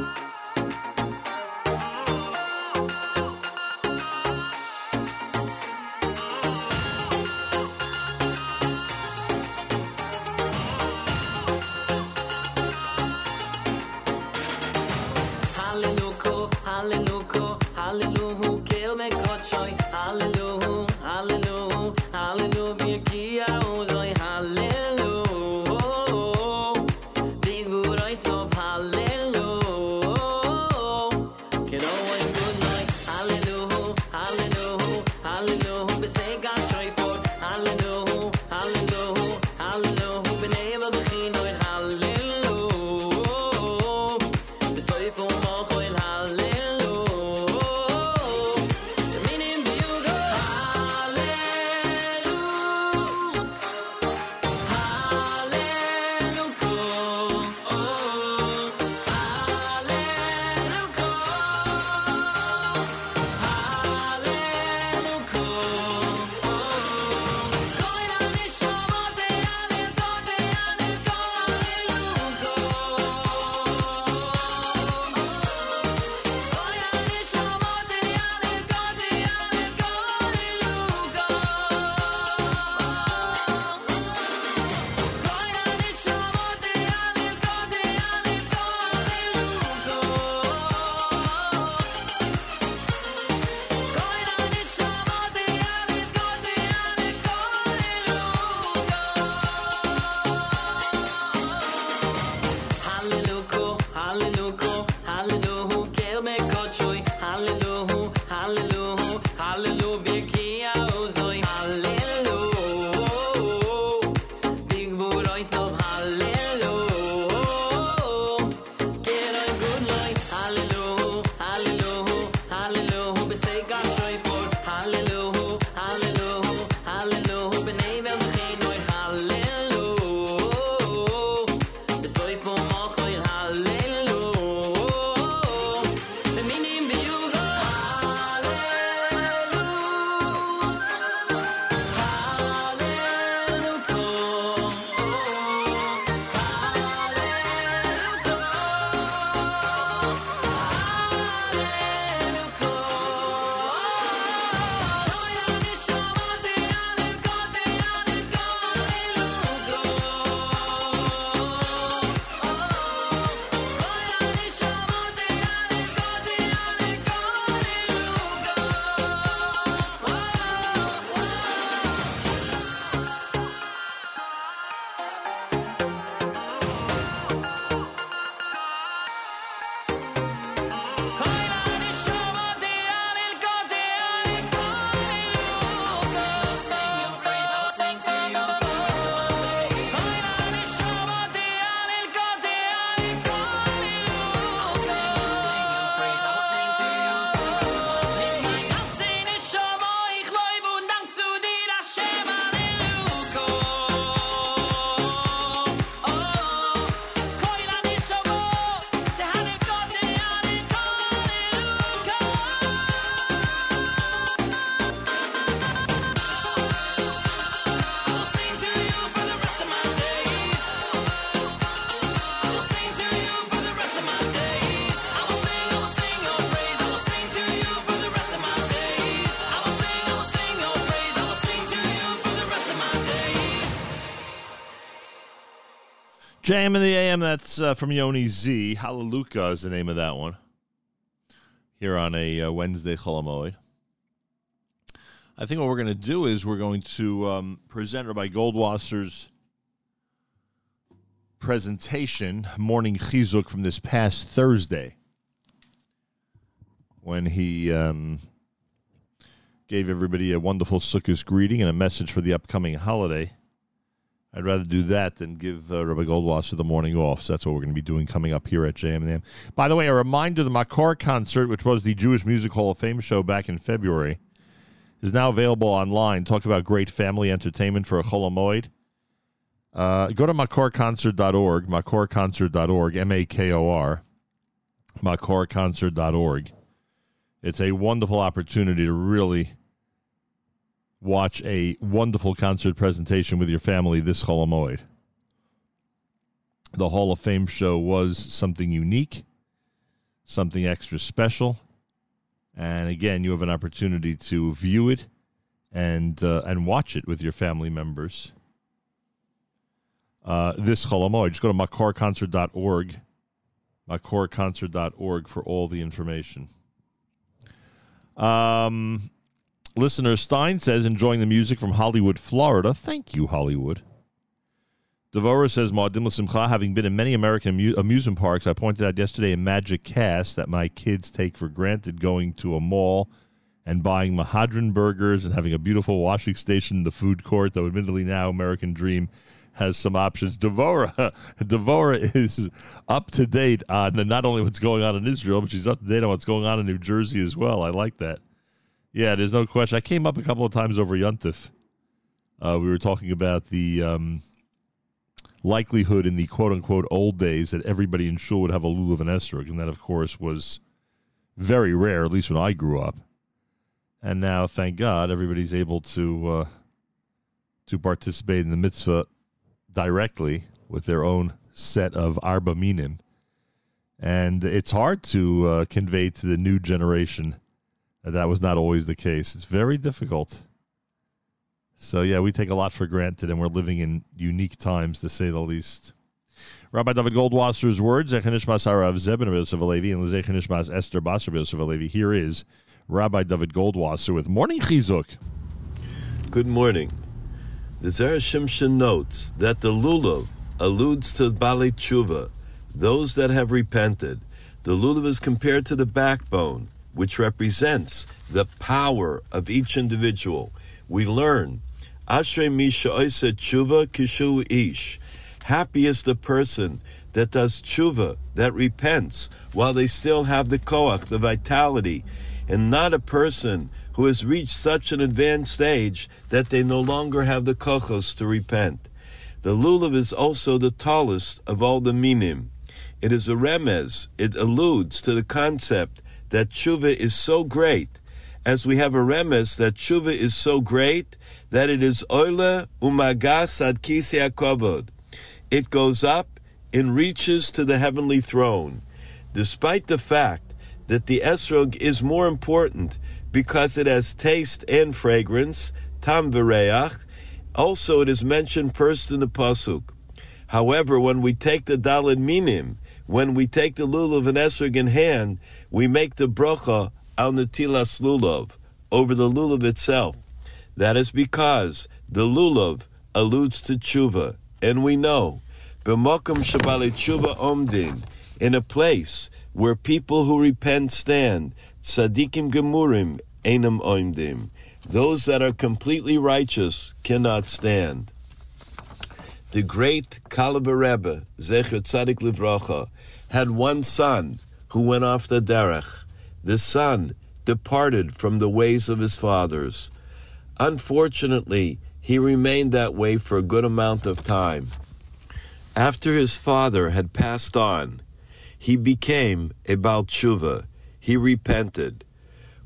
JM in the AM, that's uh, from Yoni Z. Hallelujah is the name of that one. Here on a uh, Wednesday Chol Hamoed. I think what we're going to do is we're going to um, present Rabbi Goldwasser's presentation, Morning Chizuk, from this past Thursday when he um, gave everybody a wonderful Sukkot greeting and a message for the upcoming holiday. I'd rather do that than give uh, Rabbi Goldwasser the morning off. So that's what we're going to be doing coming up here at JM. By the way, a reminder: the Makor concert, which was the Jewish Music Hall of Fame show back in February, is now available online. Talk about great family entertainment for a Chol Hamoed. Uh, go to makorconcert.org, makorconcert.org, M A K O R, makorconcert.org. It's a wonderful opportunity to really watch a wonderful concert presentation with your family this Chol Hamoed. The Hall of Fame show was something unique, something extra special. And again, you have an opportunity to view it and uh, and watch it with your family members. Uh, this Chol Hamoed, just go to makorconcert.org, makorconcert.org for all the information. Um, listener Stein says, enjoying the music from Hollywood, Florida. Thank you, Hollywood. Devora says, Ma'adim Simcha, having been in many American amu- amusement parks, I pointed out yesterday in Magic Cast that my kids take for granted going to a mall and buying Mehadrin burgers and having a beautiful washing station in the food court, though admittedly now American Dream has some options. Devora, *laughs* Devora is up to date on not only what's going on in Israel, but she's up to date on what's going on in New Jersey as well. I like that. Yeah, there's no question. I came up a couple of times over Yuntif. Uh, we were talking about the um, likelihood in the quote unquote old days that everybody in shul would have a lulav and esrog, and that, of course, was very rare, at least when I grew up. And now, thank God, everybody's able to uh, to participate in the mitzvah directly with their own set of arba minim. And it's hard to uh, convey to the new generation that that was not always the case. It's very difficult. So, yeah, we take a lot for granted, and we're living in unique times, to say the least. Rabbi David Goldwasser's words, Zechanishmas Zebin Alevi, and Zechanishmas Esther Basar Alevi. Here is Rabbi David Goldwasser with Morning Chizuk. Good morning. The Zera Shimshon notes that the lulav alludes to Bali Tshuva, those that have repented. The lulav is compared to the backbone, which represents the power of each individual. We learn, Ashrei Misha Oisa Tshuva Kishu Ish. Happy is the person that does tshuva, that repents, while they still have the koach, the vitality, and not a person who has reached such an advanced stage that they no longer have the kochos to repent. The lulav is also the tallest of all the minim. It is a remez. It alludes to the concept that tshuva is so great, as we have a remez that tshuva is so great that it is oile umagas ad kisei It goes up and reaches to the heavenly throne. Despite the fact that the esrog is more important because it has taste and fragrance, tam v'reach. Also, it is mentioned first in the pasuk. However, when we take the daled minim, when we take the lulav and esrog in hand, we make the bracha al netilas lulav over the lulav itself. That is because the lulav alludes to tshuva, and we know b'mokum shabali tshuva omdin in a place where people who repent stand, tzadikim gemurim enam oimdim. Those that are completely righteous cannot stand. The great Kalabar Rebbe, Zecher Tzadik Livracha, had one son who went off the derech. The son departed from the ways of his fathers. Unfortunately, he remained that way for a good amount of time. After his father had passed on, he became a Baal. He repented.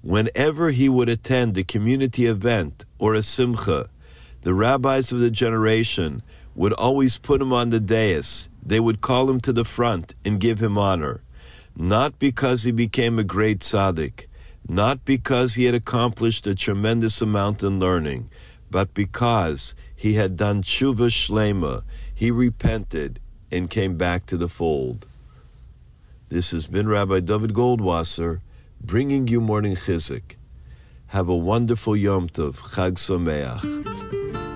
Whenever he would attend a community event or a simcha, the rabbis of the generation would always put him on the dais. They would call him to the front and give him honor. Not because he became a great tzaddik, not because he had accomplished a tremendous amount in learning, but because he had done tshuva shlema, he repented, and came back to the fold. This has been Rabbi David Goldwasser bringing you morning Chizuk. Have a wonderful Yom Tov, Chag Sameach.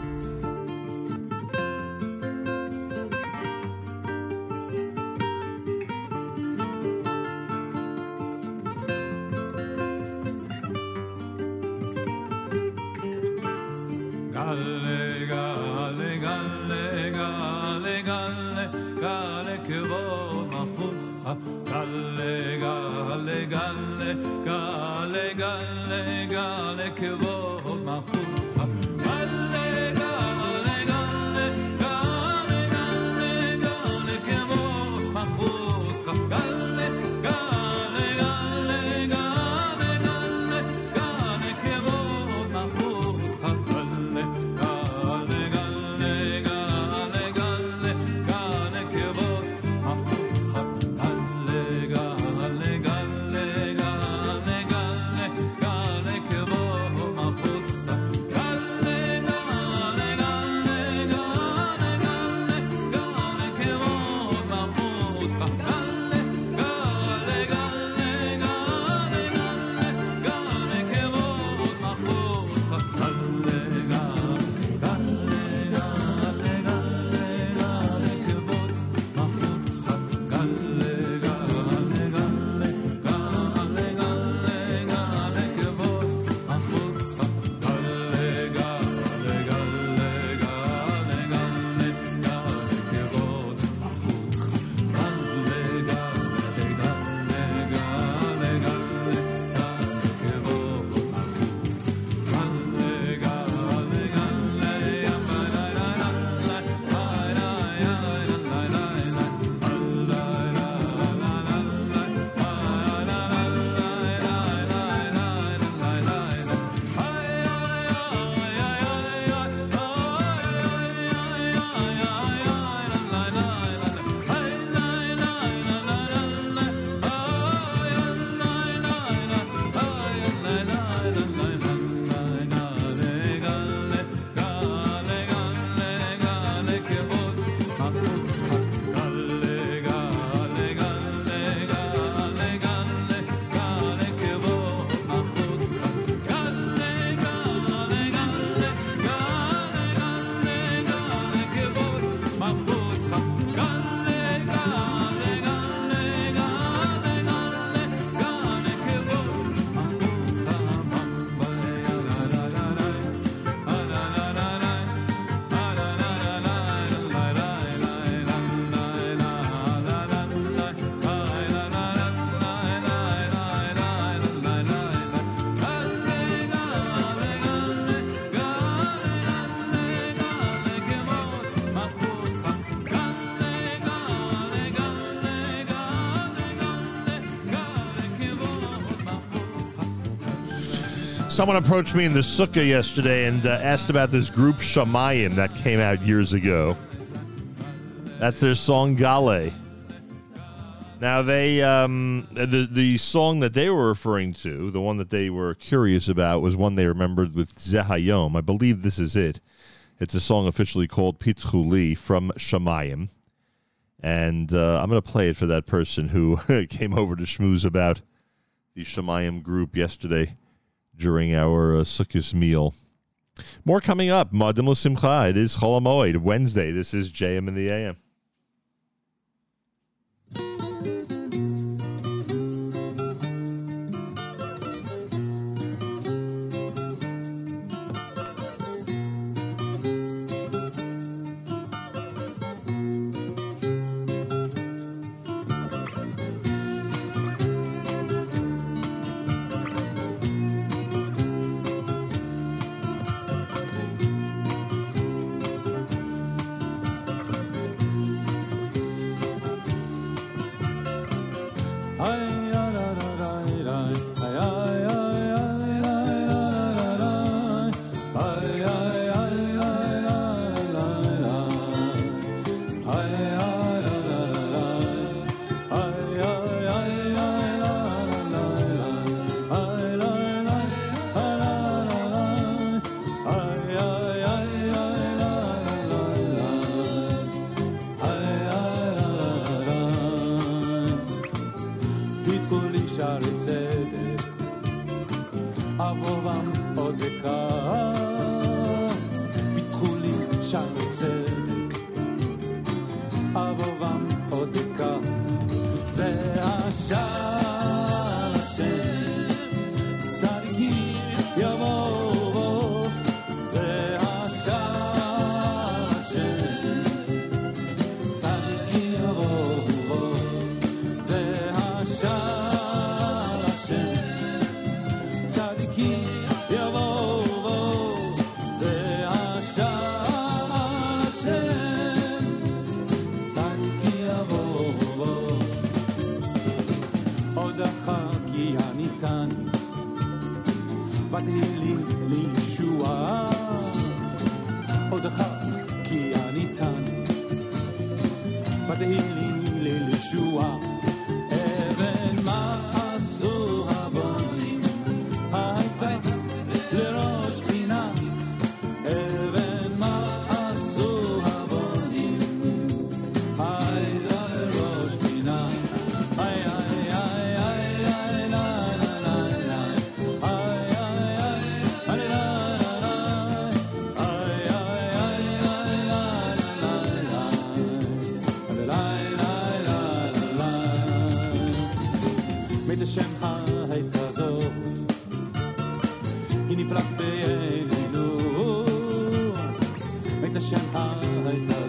Galle, galle, kevod machut. Galle, galle, galle, galle, galle, galle, Someone approached me in the sukkah yesterday and uh, asked about this group Shamayim that came out years ago. That's their song Gale. Now they um, the the song that they were referring to, the one that they were curious about, was one they remembered with Zehayom. I believe this is it. It's a song officially called Pitchuli from Shamayim. And uh, I'm going to play it for that person who *laughs* came over to schmooze about the Shamayim group yesterday during our uh, Sukkot meal. More coming up. Moadim L'Simcha. It is Chol HaMoed, Wednesday. This is JM in the AM. היא נפלט בעינינו את השם הייתה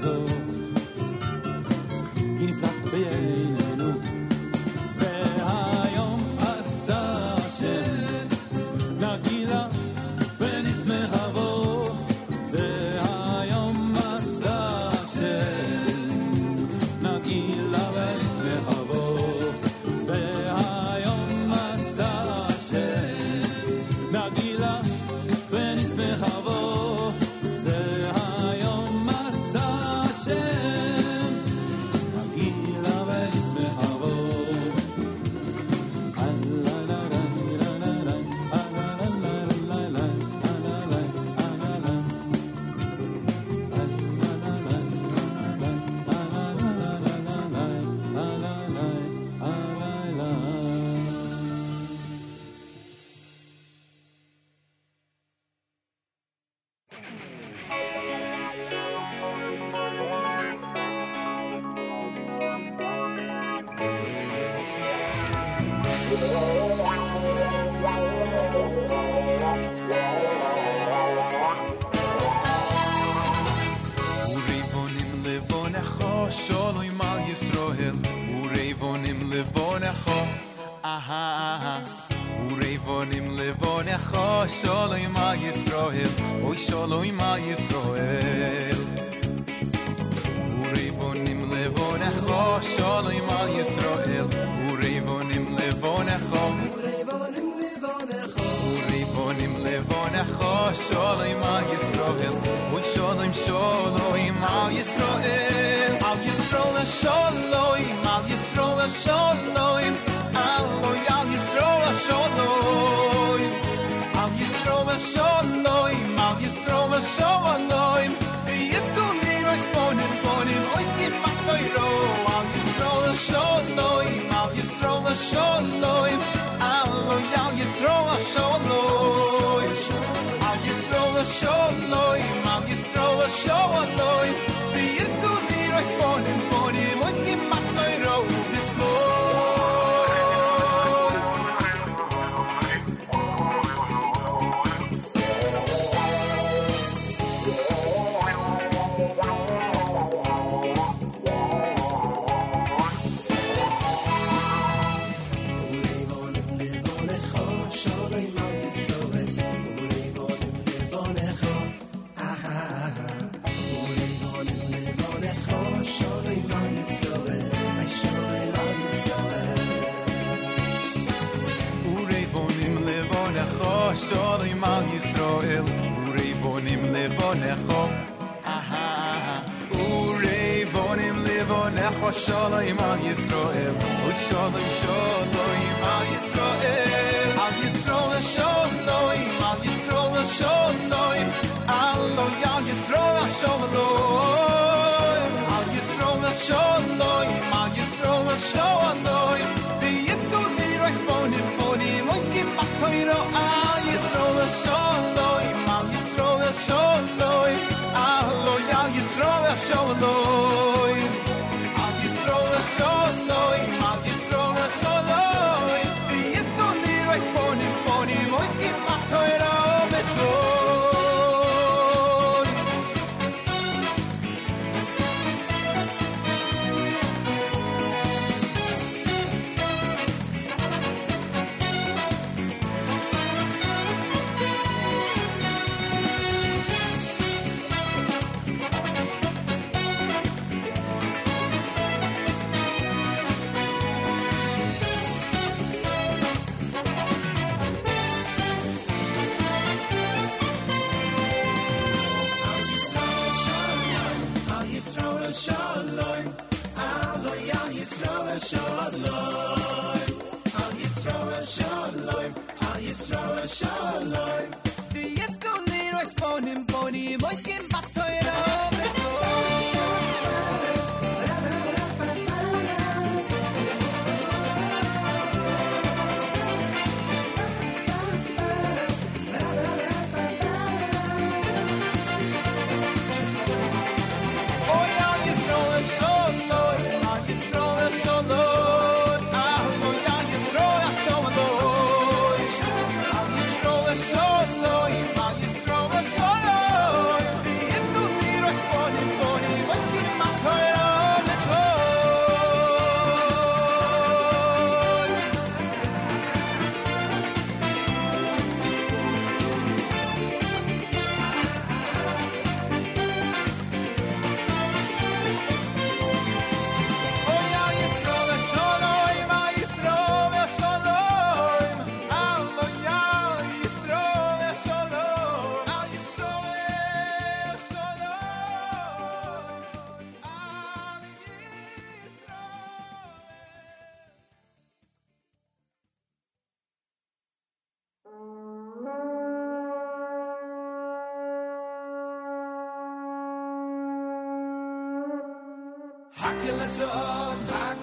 Islam, Hak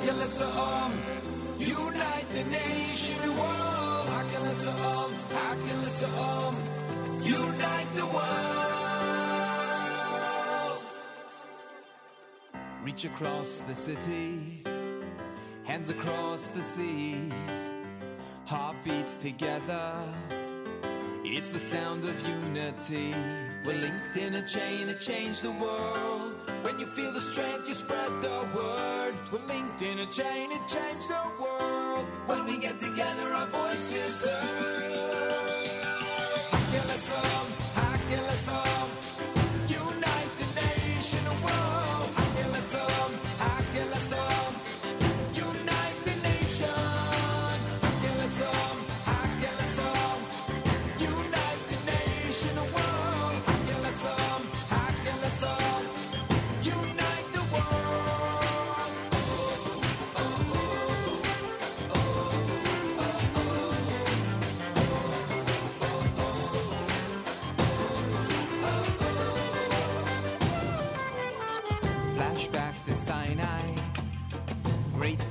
unite the nation world. Hak el Islam, unite the world. Reach across the cities, hands across the seas, heartbeats together. It's the sound of unity. We're linked in a chain to change the world. When you feel the strength, you spread the word in a chain to change the world. When we get together, our voices heard. Yeah, let's go.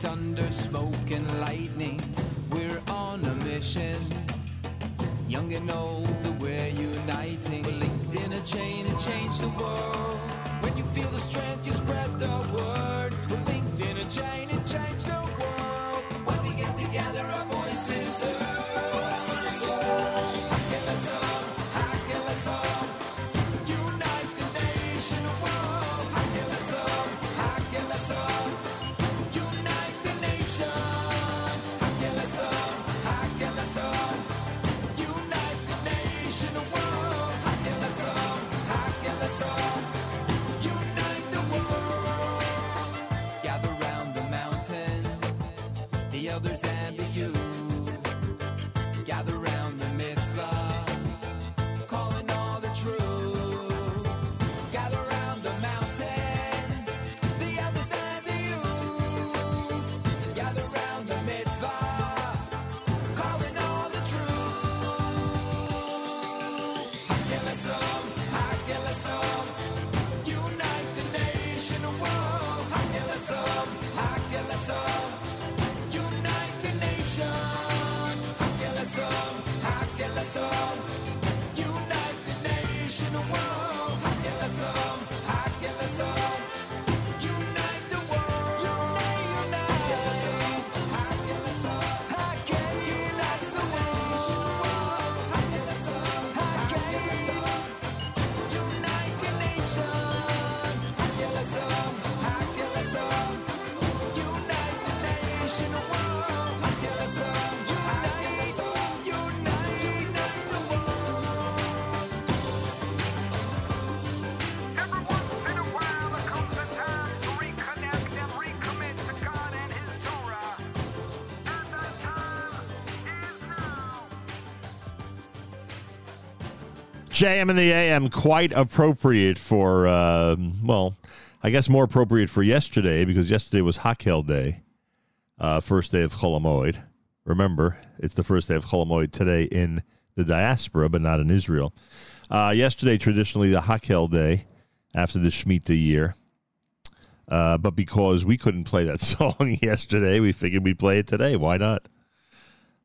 thunder, smoke, and lightning. We're on a mission. Young and old, we're uniting. We're linked in a chain and change the world. When you feel the strength, you JM and the AM, quite appropriate for, uh, well, I guess more appropriate for yesterday because yesterday was Hakel Day, uh, first day of Chol Hamoed. Remember, it's the first day of Chol Hamoed today in the diaspora, but not in Israel. Uh, yesterday, traditionally, the Hakel Day after the Shemitah year. Uh, but because we couldn't play that *laughs* song yesterday, we figured we'd play it today. Why not?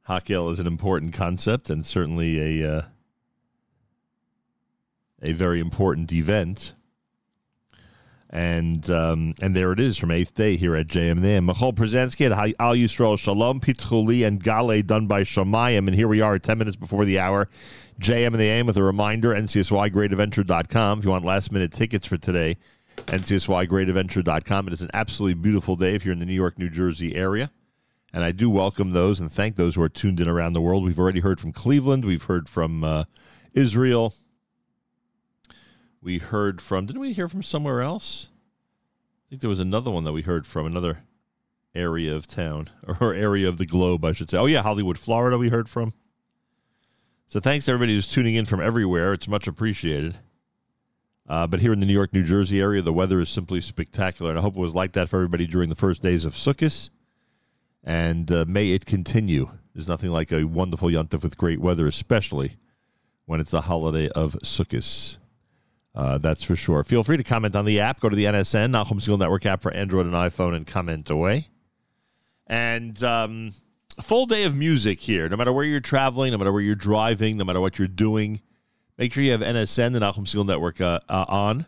Hakel is an important concept and certainly a uh, a very important event. And um, and there it is from eighth day here at JMN. Michal Przanski at Al Yisrael Shalom Pitchuli and Gale done by Shamayim. And here we are, ten minutes before the hour. JM and the AM with a reminder: NCSYGreatAdventure.com. If you want last minute tickets for today, NCSYGreatAdventure.com. It is an absolutely beautiful day if you're in the New York, New Jersey area. And I do welcome those and thank those who are tuned in around the world. We've already heard from Cleveland. We've heard from uh, Israel. We heard from, didn't we hear from somewhere else? I think there was another one that we heard from, another area of town *laughs* or area of the globe, I should say. Oh, yeah, Hollywood, Florida, we heard from. So thanks everybody who's tuning in from everywhere. It's much appreciated. Uh, but here in the New York, New Jersey area, the weather is simply spectacular. And I hope it was like that for everybody during the first days of Sukkot. And uh, may it continue. There's nothing like a wonderful Yontif with great weather, especially when it's the holiday of Sukkot. Uh, that's for sure. Feel free to comment on the app. Go to the NSN, Nachum Segal Network app for Android and iPhone, and comment away. And um, full day of music here. No matter where you're traveling, no matter where you're driving, no matter what you're doing, make sure you have NSN, the Nachum Segal Network, uh, uh, on.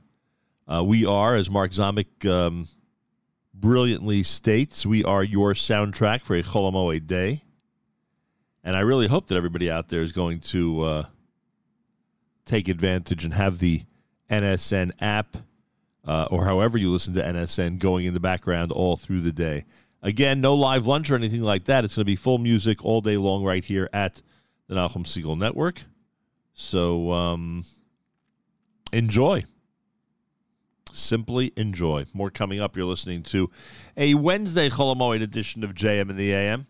Uh, we are, as Mark Zomick um, brilliantly states, we are your soundtrack for a Chol Hamoed day. And I really hope that everybody out there is going to uh, take advantage and have the NSN app uh, or however you listen to NSN going in the background all through the day. Again, no live lunch or anything like that. It's going to be full music all day long right here at the Nachum Segal Network. So um, enjoy. Simply enjoy. More coming up. You're listening to a Wednesday Chol Hamoed edition of JM in the AM.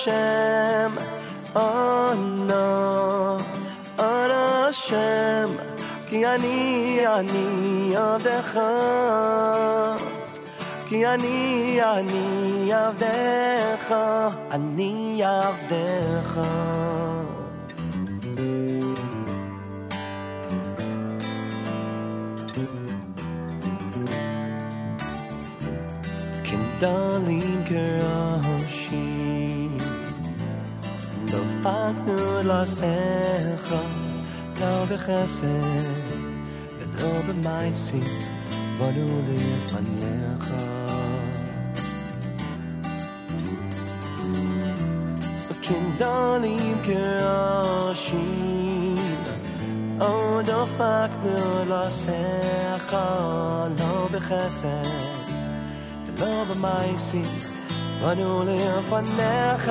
אנו השם, אנו, אנו השם, כי אני, אני עבדך. כי אני, אני עבדך, אני עבדך. דלים כראשים, דפקנו לשיח, לא בחסד ולא במעשים, באנו לפניך. כדלים כראשים, או דפקנו לשיח, לא בחסד לא במעשים, באנו לפניך.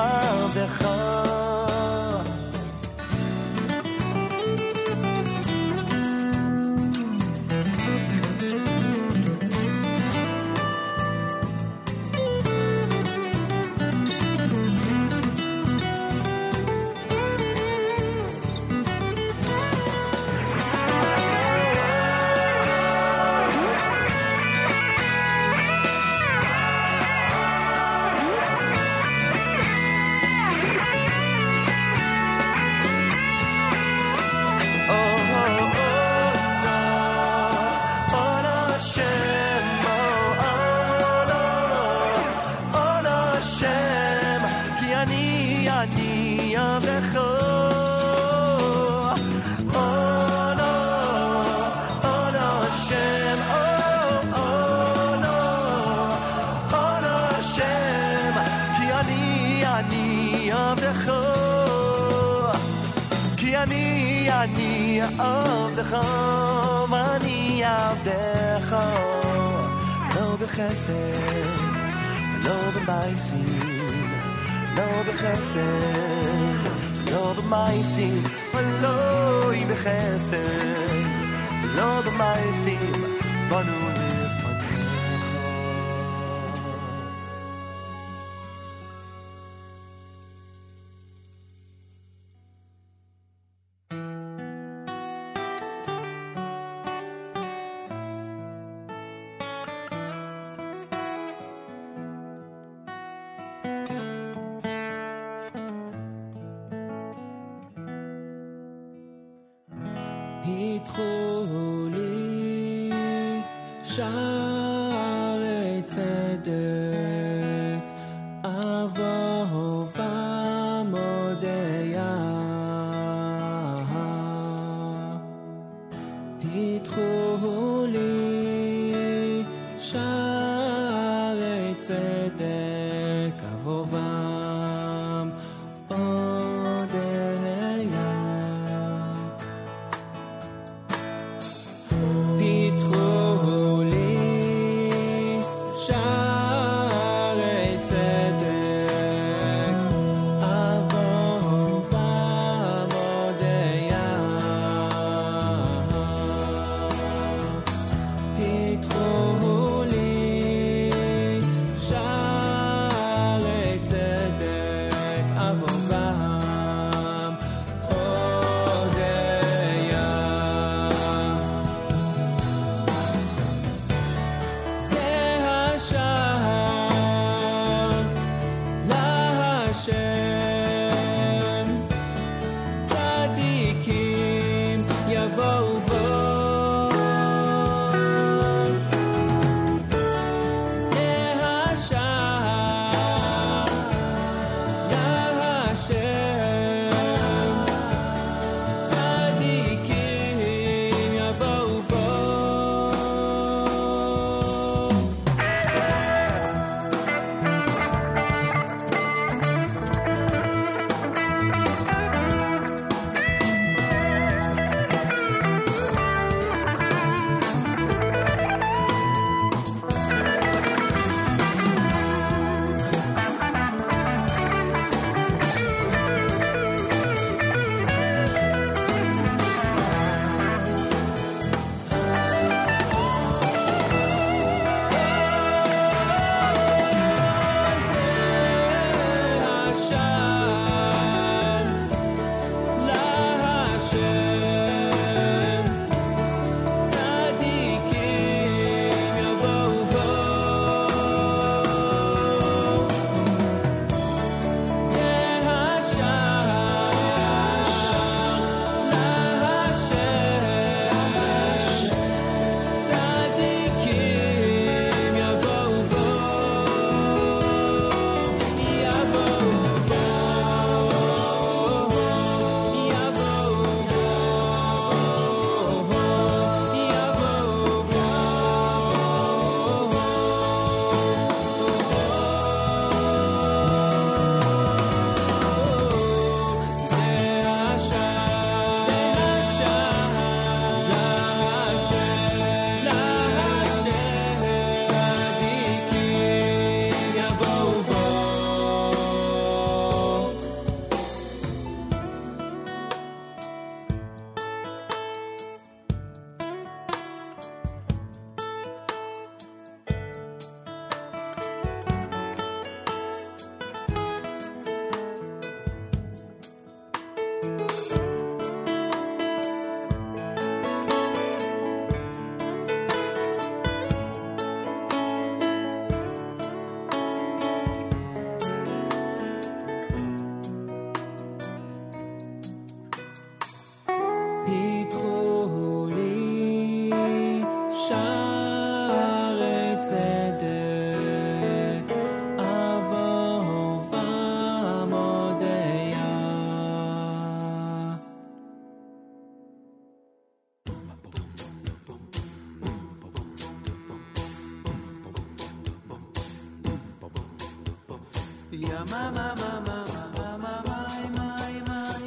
of בחסד, ולא במעשים, לא בחסד, לא במעשים, אלוהי בחסד, לא במעשים, בנו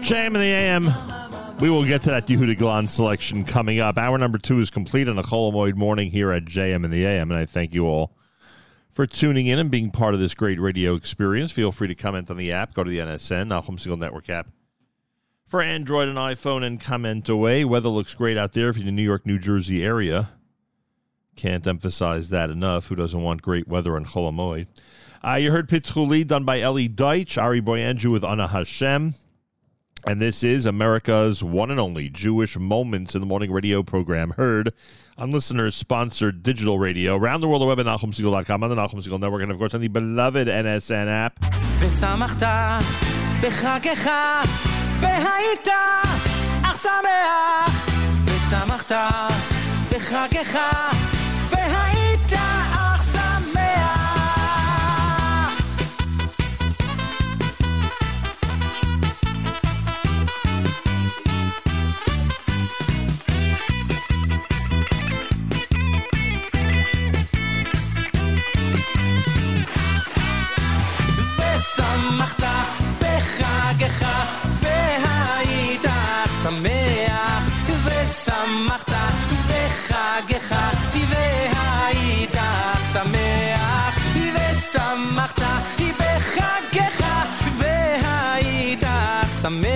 JM in the AM. We will get to that Yehuda Galan selection coming up. Hour number two is complete on a Chol Hamoed morning here at JM in the AM, and I thank you all for tuning in and being part of this great radio experience. Feel free to comment on the app. Go to the NSN, Nachum Segal Network app for Android and iPhone and comment away. Weather looks great out there if you're in the New York, New Jersey area. Can't emphasize that enough. Who doesn't want great weather on Chol Hamoed? Uh, you heard Pitzchuli done by Ellie Deitch, Ari Boyanju with Anna Hashem. And this is America's one and only Jewish Moments in the Morning radio program, heard on listeners sponsored digital radio around the world, the web at NachumSegal.com, on the Nachum Segal Network, and of course on the beloved NSN app. ושמחת בחגך ושמחת בחגך והיית שמח ושמחת בחגך והיית שמח ושמחת בחגך והיית שמח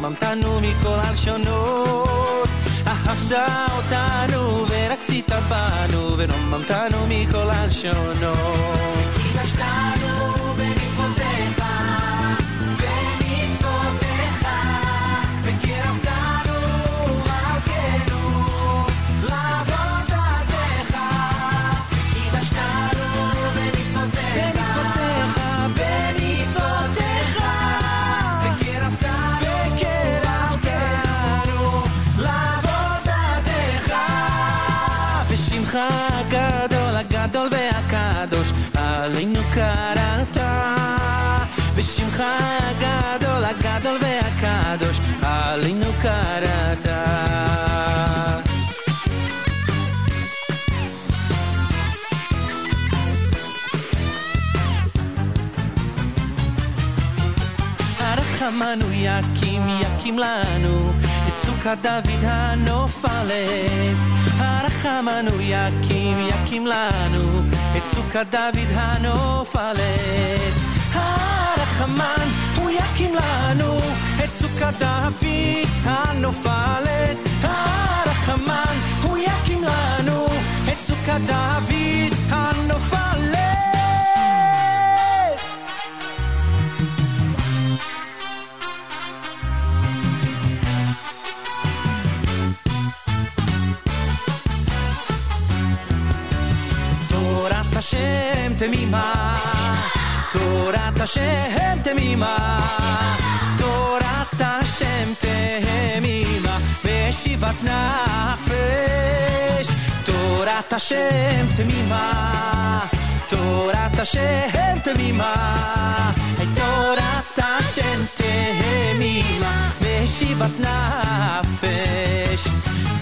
בנו ורוממתנו מכל הלשונות אהבת אותנו ורצית בנו ורוממתנו מכל הלשונות קידשתנו והקדוש עלינו קראת ושמך הגדול הגדול והקדוש עלינו קראת הרחמנו יקים יקים לנו את סוכת דוד הנופלת הרחמנו יקים יקים לנו את סוכת דוד הנופלת הרחמן הוא יקים לנו את סוכת דוד הנופלת הרחמן הוא יקים לנו את סוכת דוד הנופלת תורת Hashem temima, Torat Hashem temima, Torat Hashem temima, Beshivat nafesh, Torat Hashem temima. תורת השם תמימה, תורת השם תמימה, וישיבת נפש,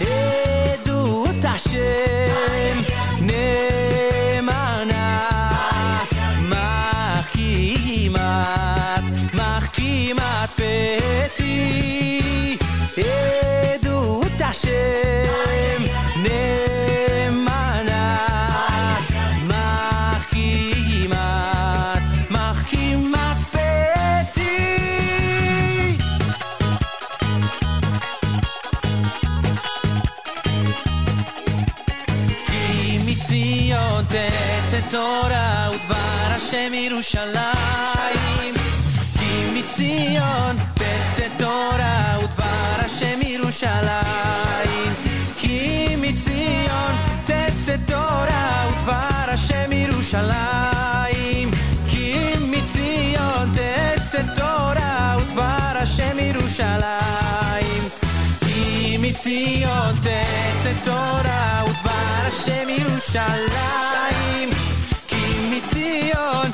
עדות השם נאמנה, מחכימת, מחכימת פתי, עדות השם ירושלים. כי מציון תצא תורה ודבר השם ירושלים. כי מציון תצא תורה ודבר השם ירושלים. כי מציון תצא תורה ודבר השם ירושלים. כי מציון תצא תורה ודבר השם ירושלים. כי מציון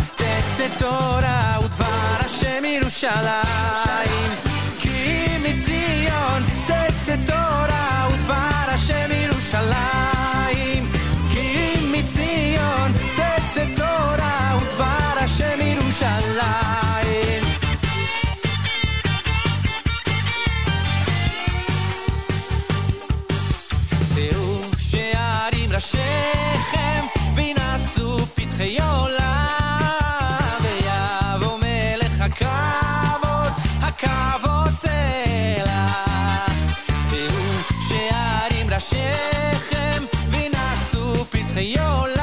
תורה ודבר השם ירושלים. כי מציון תצא תורה ודבר השם ירושלים. כי מציון תצא תורה ודבר השם ירושלים. שאו שערים ראשיכם וינשאו פתחי עולם שכם ונעשו פתחי עולם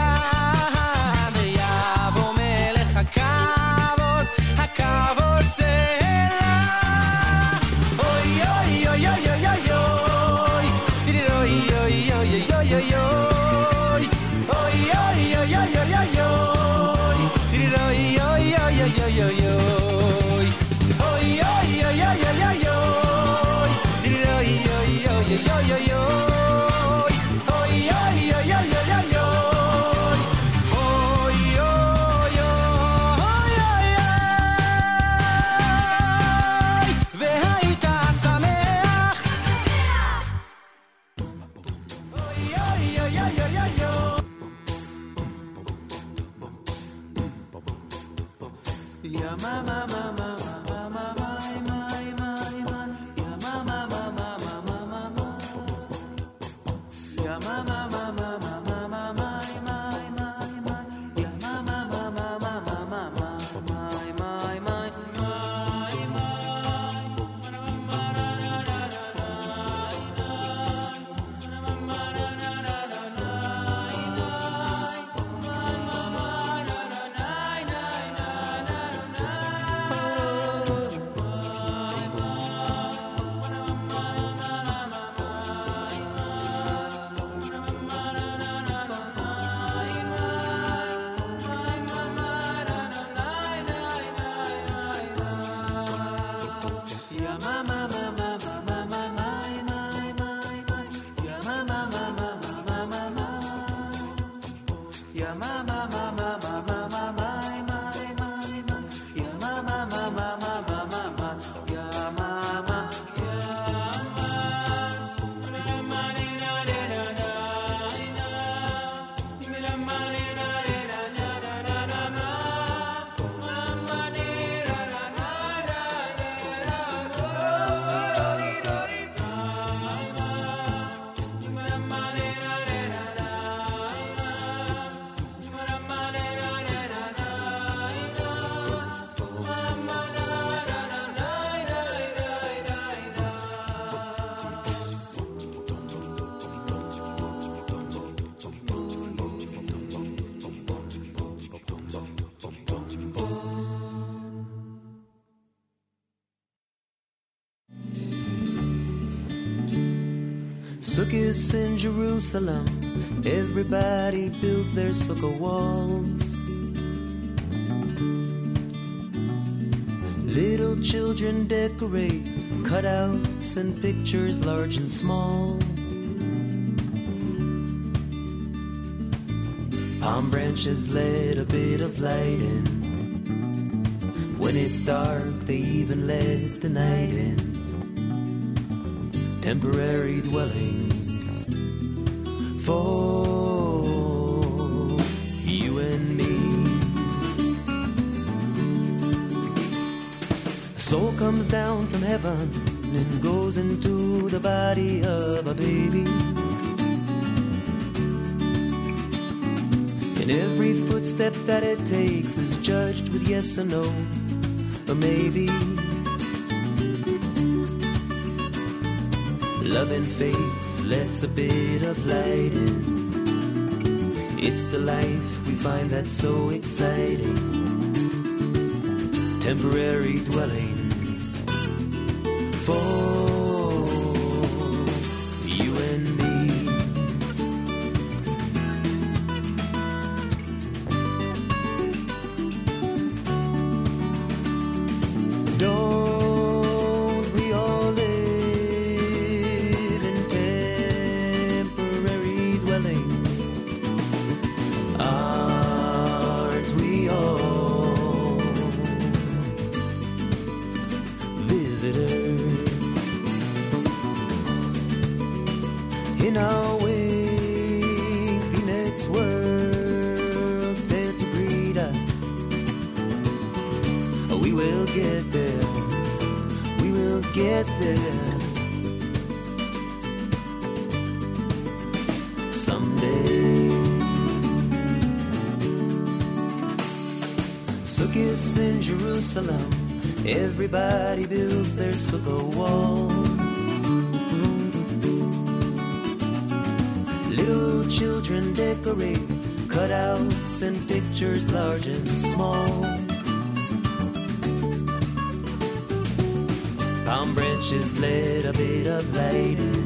Sukkahs in Jerusalem, everybody builds their sukkah walls. Little children decorate cutouts and pictures large and small. Palm branches let a bit of light in. When it's dark, they even let the night in temporary dwellings for you and me. A soul comes down from heaven and goes into the body of a baby. And every footstep that it takes is judged with yes or no, or maybe. Love and faith lets a bit of light in. It's the life we find that's so exciting. Temporary dwellings their sukkah walls. Little children decorate cutouts and pictures large and small. Palm branches let a bit of light in.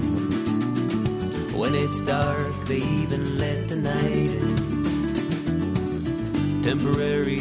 When it's dark, they even let the night in. Temporary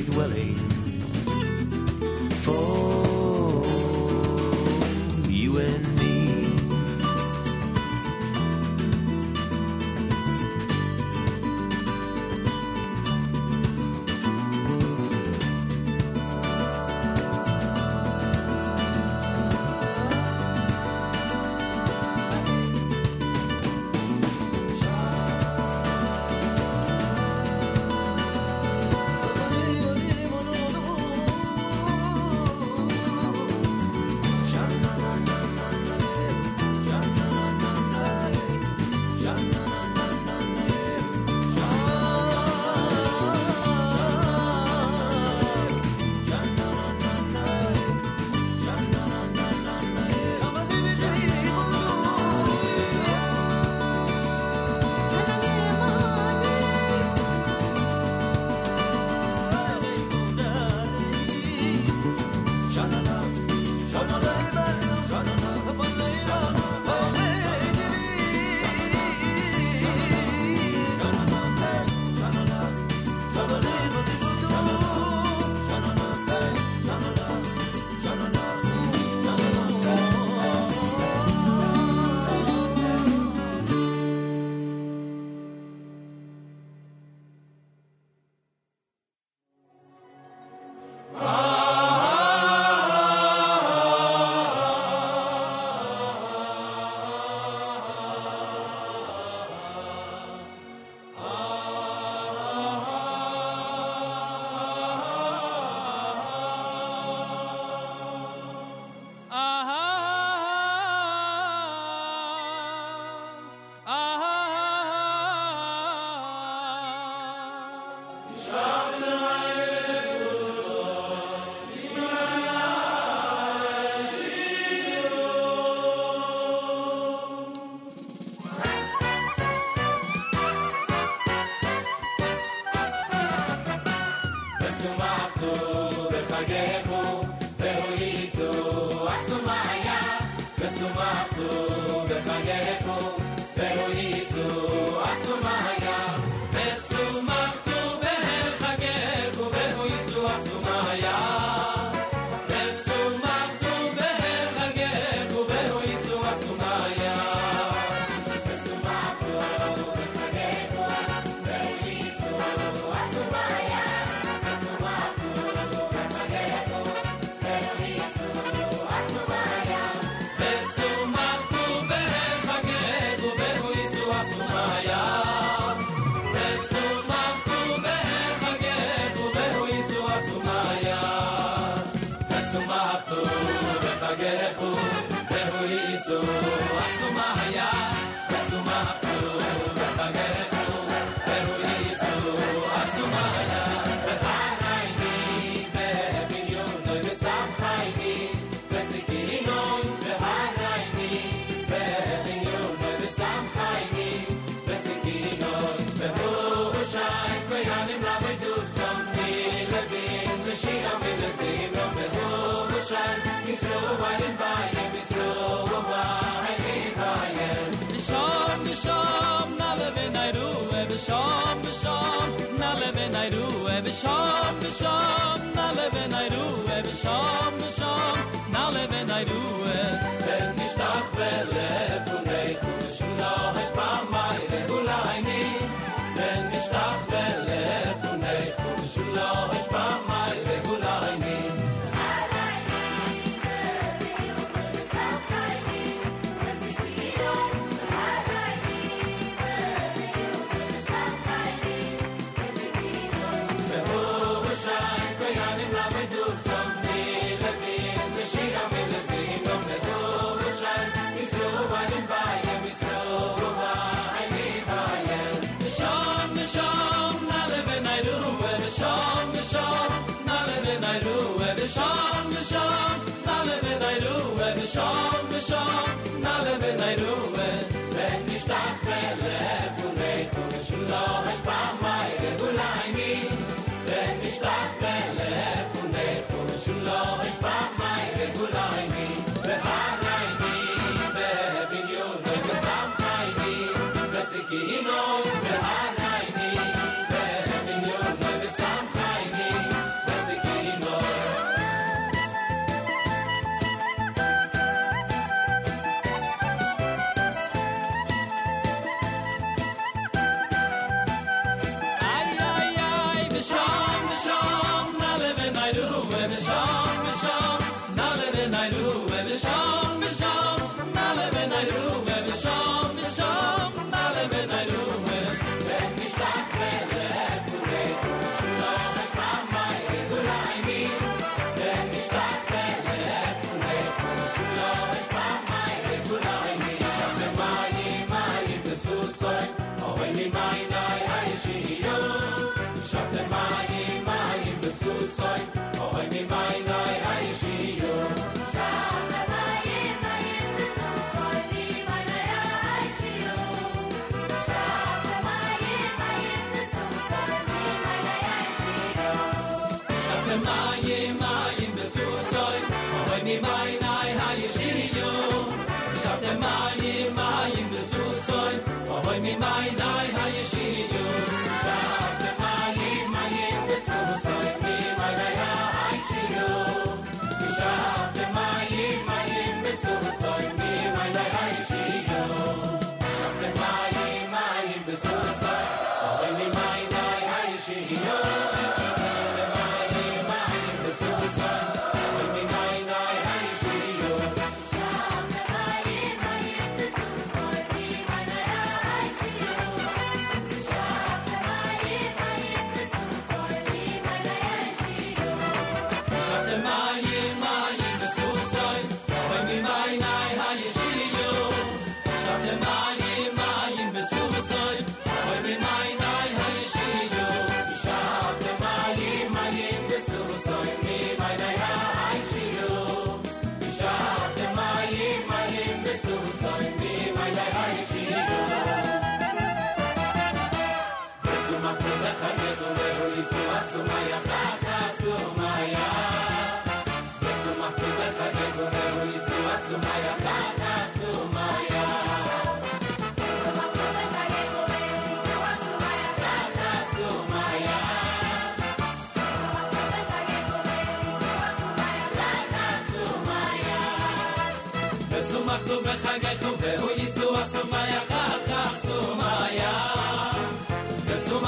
shom be shom na leve nay ru e be shom be shom na leve nay ru e be shom be shom na leve nay ru e ben nish vel e fun ey khush lo hay pa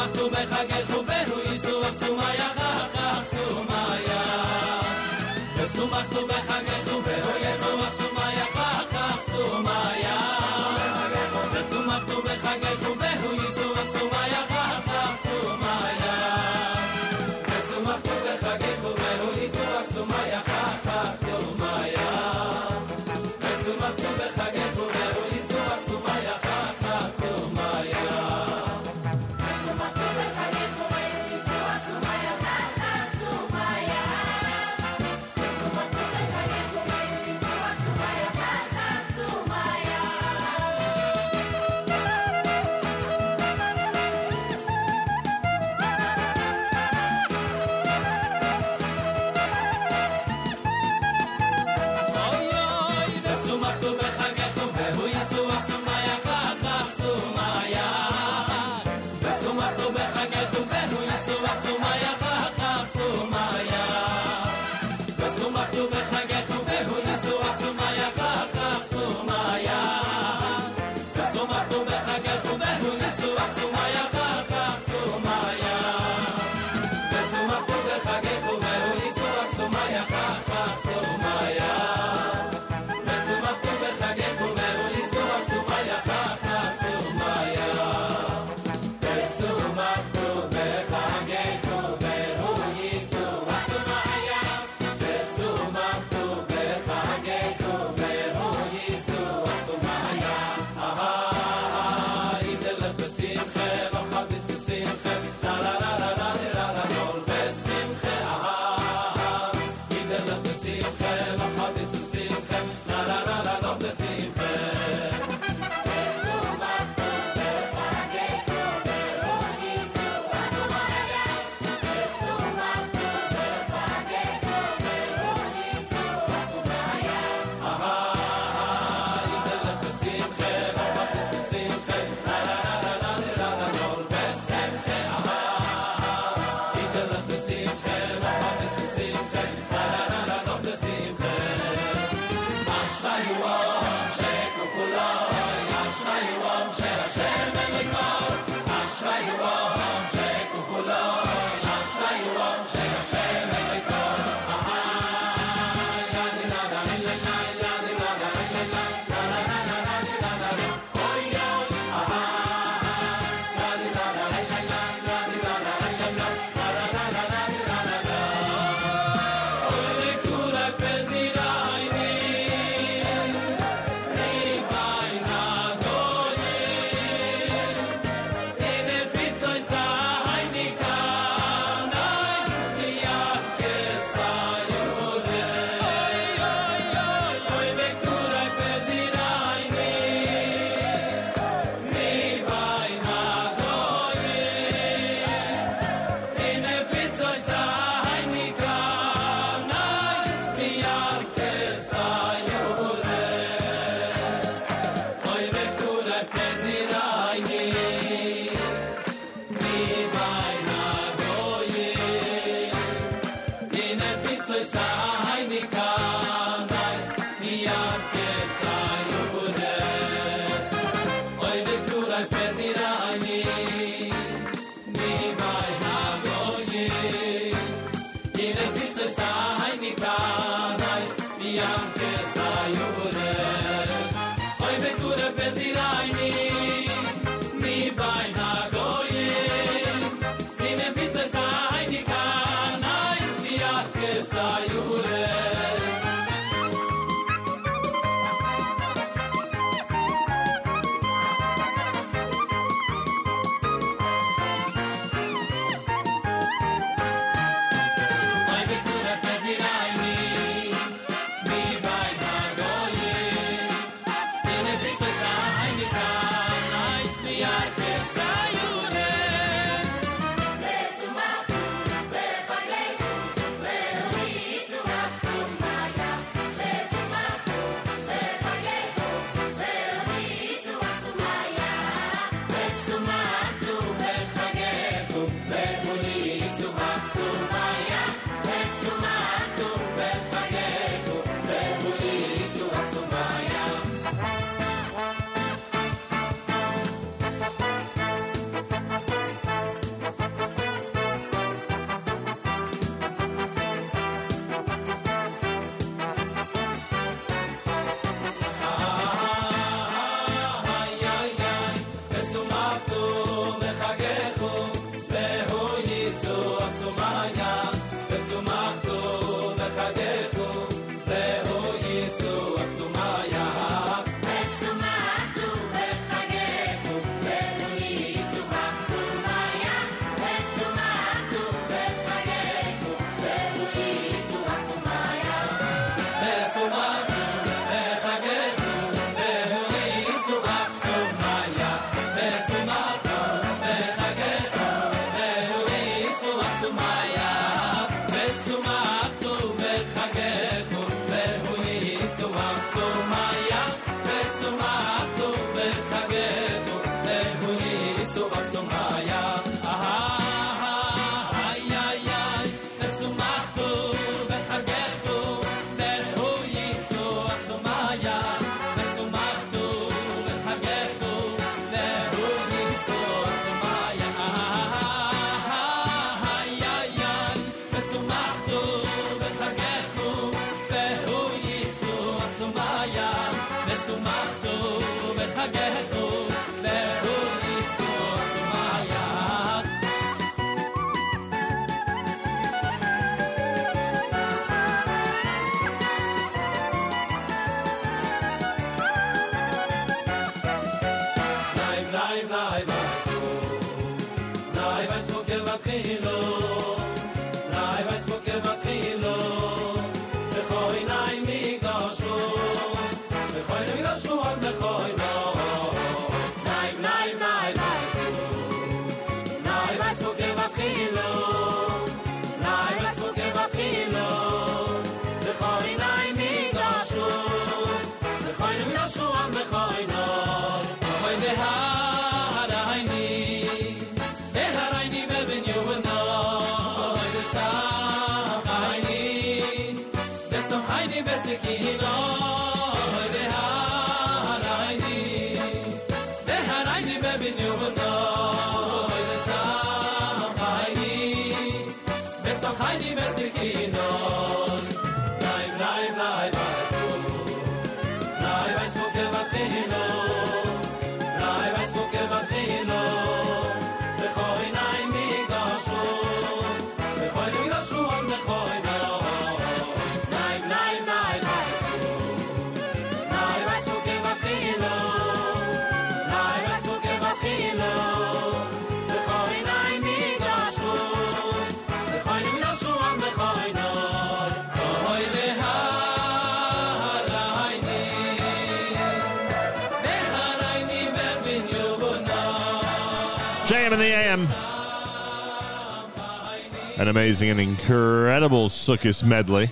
נחתו בחגל חובהו יסוח סומיה חכך סומיה יסומחתו בחגל חובהו יסוח סומיה חכך סומיה יסומחתו בחגל חובהו nay nay vasu nay vas mo kel vat khino nay vas mo An amazing and incredible Sukkot medley.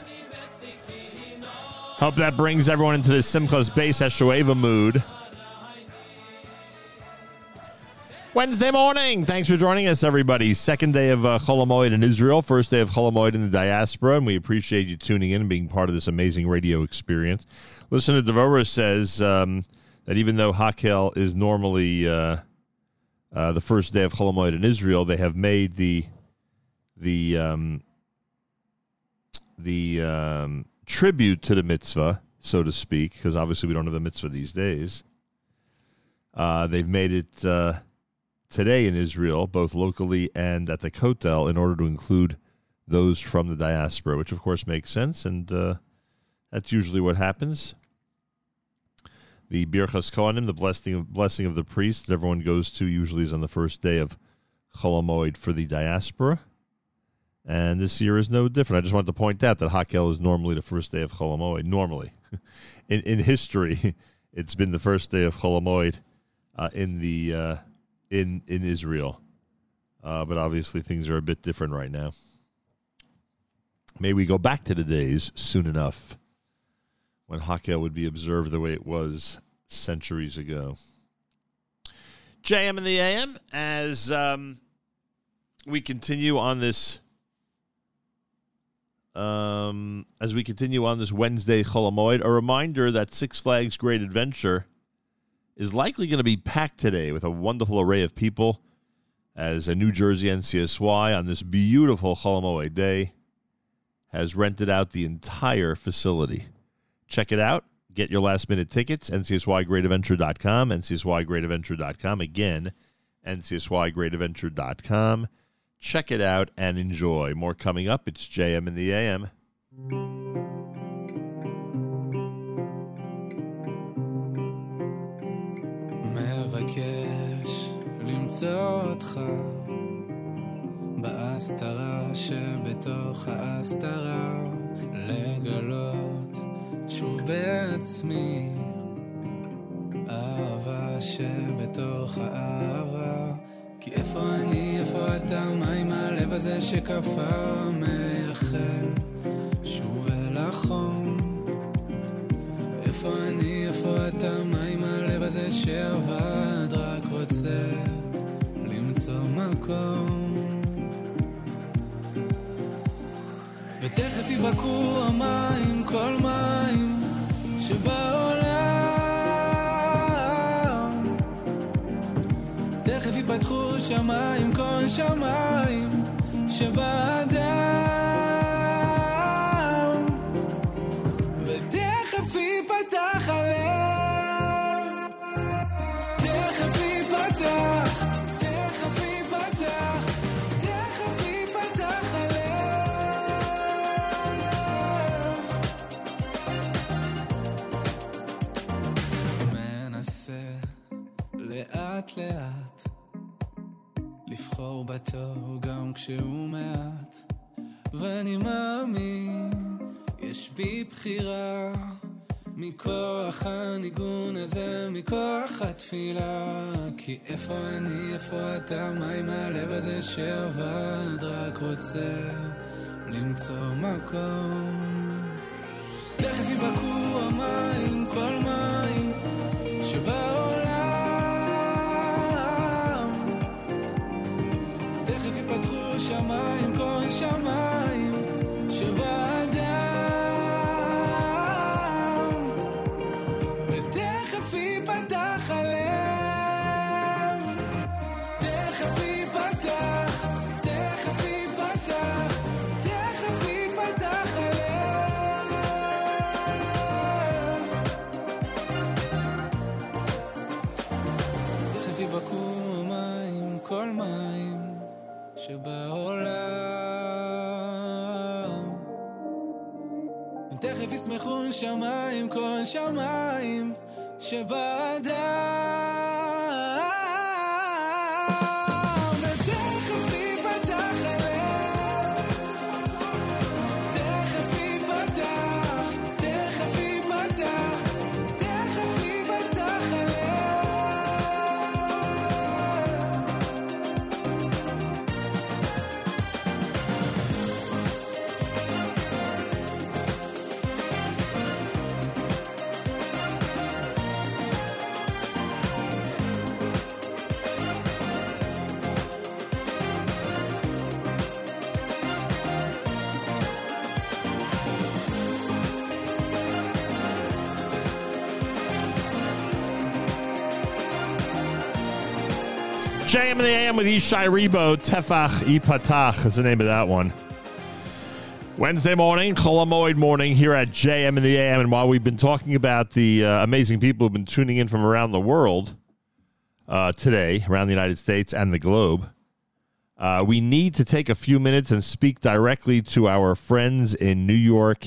Hope that brings everyone into the Simchas Beis Hashoeva mood. Wednesday morning. Thanks for joining us, everybody. Second day of uh, Chol in Israel, first day of Chol Hamoed in the diaspora, and we appreciate you tuning in and being part of this amazing radio experience. Listen to Devorah says um, that even though Hakel is normally uh, uh, the first day of Chol Hamoed in Israel, they have made the the um, the um, tribute to the mitzvah, so to speak, because obviously we don't have the mitzvah these days. Uh, they've made it uh, today in Israel, both locally and at the Kotel, in order to include those from the diaspora, which of course makes sense, and uh, that's usually what happens. The Birchas Kohanim, the blessing of, blessing of the priest that everyone goes to, usually is on the first day of Chol Hamoed for the diaspora. And this year is no different. I just wanted to point out that Hakel is normally the first day of Chol Hamoed. Normally, *laughs* in in history, *laughs* it's been the first day of Chol Hamoed uh, in the uh, in in Israel. Uh, but obviously, things are a bit different right now. May we go back to the days soon enough when Hakel would be observed the way it was centuries ago. JM and the AM as um, we continue on this um, as we continue on this Wednesday Chol Hamoed, a reminder that Six Flags Great Adventure is likely going to be packed today with a wonderful array of people as a New Jersey NCSY on this beautiful Chol Hamoed day has rented out the entire facility. Check it out. Get your last minute tickets, ncsygreatadventure.com, ncsygreatadventure.com. Again, ncsygreatadventure.com. Check it out and enjoy. More coming up. It's JM in the AM. מבקש למצוא אותך בהסתרה שבתוך ההסתרה לגלות שוב בעצמי אהבה שבתוך האהבה כי איפה אני, איפה אתה, מה עם הלב הזה שקפא מייחל שוב אל החום איפה אני, איפה אתה, מה עם הלב הזה שעבד, רק רוצה למצוא מקום. ותכף ייבקעו המים, כל מים שבעולם. שמיים, כל שמיים שבאדם. ותכף ייפתח הלב. תכף ייפתח, תכף ייפתח, תכף ייפתח הלב. מנסה לאט לאט לבחור בטוב גם כשהוא מעט. ואני מאמין יש בי בחירה. מכוח הניגון הזה, מכוח התפילה. כי איפה אני, איפה אתה, מה עם הלב הזה שעבד? רק רוצה למצוא מקום. תכף ייבקעו המים, כל מים שבעולם שמיים, כהן שמיים, שבא... שבאדם JM in the AM with Yishai Ribo, Tefach Ipatach is the name of that one. Wednesday morning, Chol Hamoed morning here at JM in the AM. And while we've been talking about the uh, amazing people who've been tuning in from around the world uh, today, around the United States and the globe, uh, we need to take a few minutes and speak directly to our friends in New York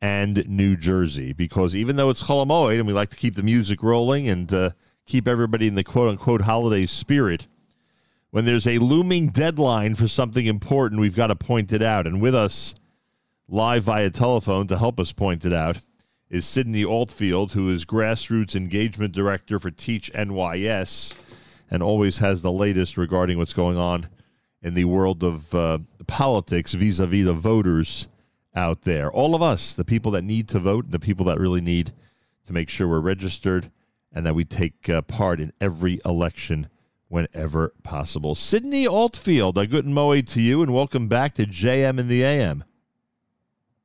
and New Jersey. Because even though it's Chol Hamoed and we like to keep the music rolling and uh, keep everybody in the quote unquote holiday spirit, when there's a looming deadline for something important, we've got to point it out. And with us live via telephone to help us point it out is Sydney Altfield, who is Grassroots Engagement Director for Teach NYS and always has the latest regarding what's going on in the world of uh, politics vis a vis the voters out there. All of us, the people that need to vote, the people that really need to make sure we're registered and that we take uh, part in every election whenever possible. Sydney Altfield, a good moe to you, and welcome back to JM in the AM.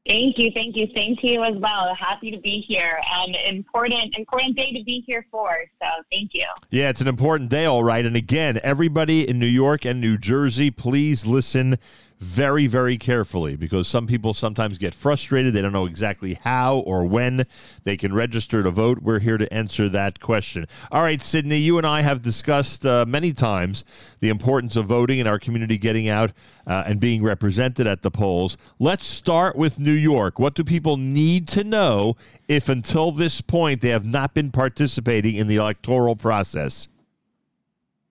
Thank you, thank you. Same to you as well. Happy to be here. and important, important day to be here for. So thank you. Yeah, it's an important day, all right. And again, everybody in New York and New Jersey, please listen very, very carefully because some people sometimes get frustrated. They don't know exactly how or when they can register to vote. We're here to answer that question. All right, Sydney, you and I have discussed uh, many times the importance of voting and our community getting out uh, and being represented at the polls. Let's start with New York. What do people need to know if until this point they have not been participating in the electoral process?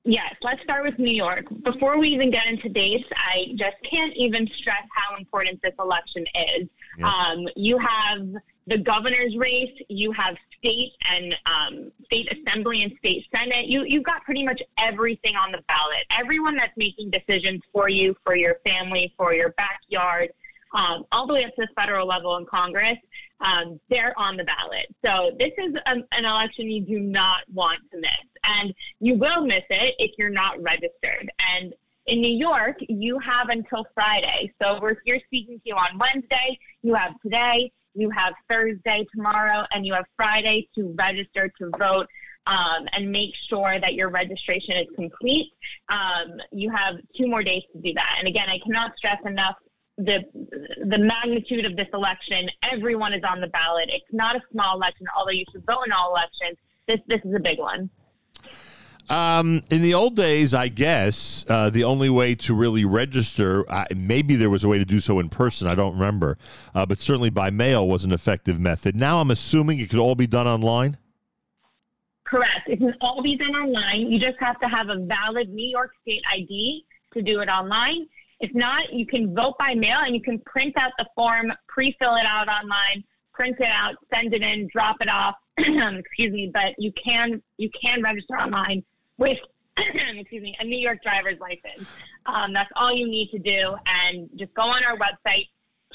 Yes, let's start with New York. Before we even get into dates, I just can't even stress how important this election is. Um, you have the governor's race, you have state and um, state assembly and state senate. You you've got pretty much everything on the ballot. Everyone that's making decisions for you, for your family, for your backyard, um, all the way up to the federal level in Congress, um, they're on the ballot. So this is an, an election you do not want to miss, and you will miss it if you're not registered. And in New York, you have until Friday. So we're here speaking to you on Wednesday. You have today. You have Thursday tomorrow, and you have Friday to register to vote. Um, and make sure that your registration is complete. Um, you have two more days to do that. And again, I cannot stress enough the the magnitude of this election. Everyone is on the ballot. It's not a small election, although you should vote in all elections. This this is a big one. Um, in the old days, I guess uh, the only way to really register, uh, maybe there was a way to do so in person. I don't remember, uh, but certainly by mail was an effective method. Now I'm assuming it could all be done online. Correct. It can all be done online. You just have to have a valid New York State ID to do it online. If not, you can vote by mail and you can print out the form, pre-fill it out online, print it out, send it in, drop it off. *clears throat* excuse me, but you can you can register online with *clears throat* excuse me a New York driver's license. Um, that's all you need to do, and just go on our website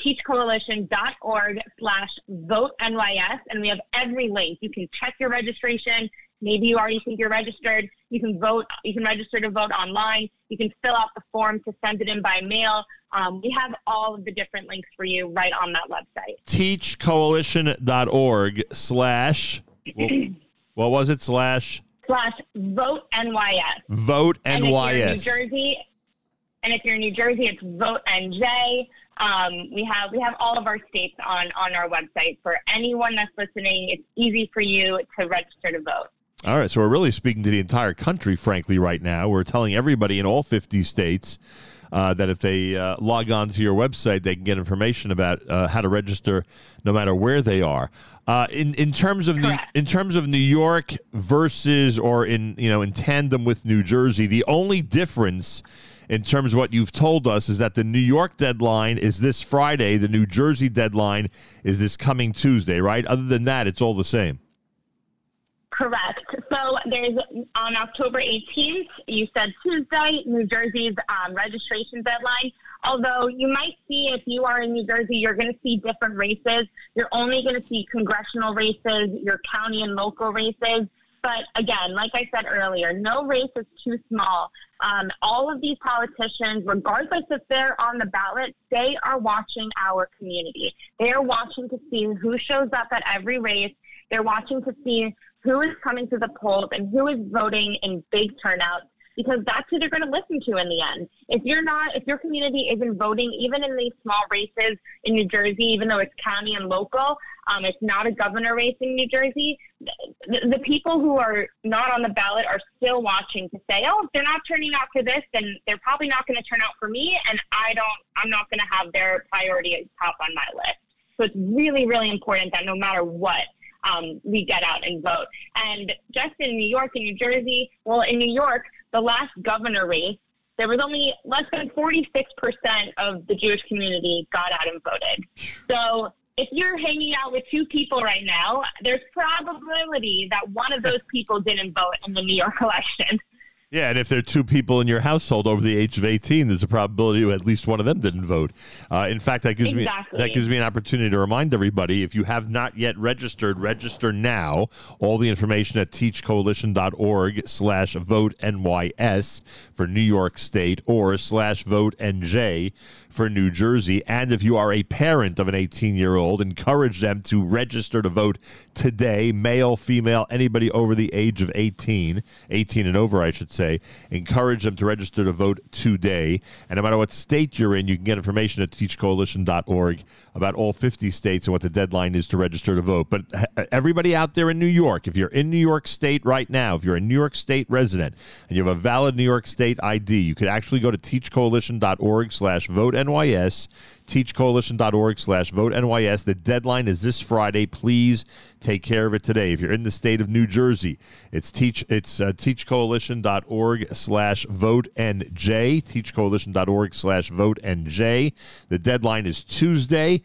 teachcoalition.org slash vote NYS and we have every link. You can check your registration. Maybe you already think you're registered. You can vote. You can register to vote online. You can fill out the form to send it in by mail. Um, we have all of the different links for you right on that website. Teachcoalition.org slash, *clears throat* what, was it? Slash Slash vote NYS. vote And if you're in New Jersey, and if you're in New Jersey, it's vote NJ. Um, we have we have all of our states on on our website for anyone that's listening. It's easy for you to register to vote. All right, so we're really speaking to the entire country, frankly, right now. We're telling everybody in all 50 states uh, that if they uh, log on to your website, they can get information about uh, how to register, no matter where they are. Uh, in in terms of New, in terms of New York versus or in you know in tandem with New Jersey, the only difference in terms of what you've told us is that the New York deadline is this Friday, the New Jersey deadline is this coming Tuesday, right? Other than that, it's all the same. Correct. So there's on October 18th, you said Tuesday, New Jersey's um, registration deadline. Although you might see if you are in New Jersey, you're going to see different races. You're only going to see congressional races, your county and local races. But again, like I said earlier, no race is too small. Um, all of these politicians, regardless if they're on the ballot, they are watching our community. They are watching to see who shows up at every race. They're watching to see who is coming to the polls and who is voting in big turnouts because that's who they're going to listen to in the end. If you're not, if your community isn't voting, even in these small races in New Jersey, even though it's county and local, um, it's not a governor race in New Jersey. The, the people who are not on the ballot are still watching to say, oh, if they're not turning out for this, then they're probably not going to turn out for me, and I don't, I'm not going to have their priority top on my list. So it's really, really important that no matter what, um, we get out and vote. And just in New York and New Jersey, well, in New York, the last governor race, there was only less than 46% of the Jewish community got out and voted. So if you're hanging out with two people right now, there's probability that one of those people didn't vote in the New York *laughs* election. Yeah, and if there are two people in your household over the age of eighteen, there's a probability at least one of them didn't vote. Uh, in fact, that gives Exactly. me that gives me an opportunity to remind everybody: if you have not yet registered, register now. All the information at teachcoalition.org/slash vote NYS for New York State or slash vote NJ for New Jersey. And if you are a parent of an 18 year old, encourage them to register to vote today, male, female, anybody over the age of 18, 18 and over, I should say. Encourage them to register to vote today. And no matter what state you're in, you can get information at teachcoalition.org about all 50 states and what the deadline is to register to vote. But everybody out there in New York, if you're in New York State right now, if you're a New York State resident and you have a valid New York State ID, you could actually go to teachcoalition.org slash vote NYS, teachcoalition.org slash vote NYS. The deadline is this Friday. Please take care of it today. If you're in the state of New Jersey, it's teach it's uh, teachcoalition.org slash vote NJ, teachcoalition.org slash vote NJ. The deadline is Tuesday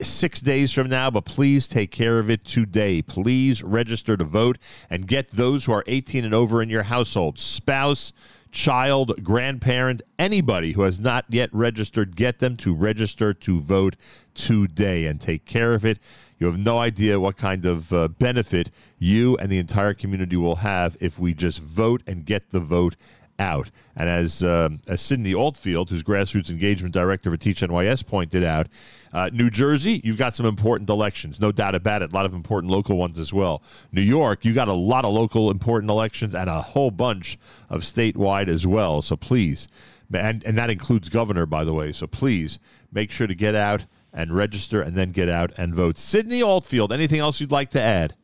six days from now, but please take care of it today. Please register to vote and get those who are 18 and over in your household, spouse, child, grandparent, anybody who has not yet registered, get them to register to vote today and take care of it. You have no idea what kind of uh, benefit you and the entire community will have if we just vote and get the vote out. And as um as Sydney Altfield, who's grassroots engagement director for Teach NYS, pointed out, uh, New Jersey, you've got some important elections, no doubt about it. A lot of important local ones as well. New York, you got a lot of local important elections and a whole bunch of statewide as well. So please, and and that includes governor, by the way. So please make sure to get out and register, and then get out and vote. Sydney Altfield, anything else you'd like to add?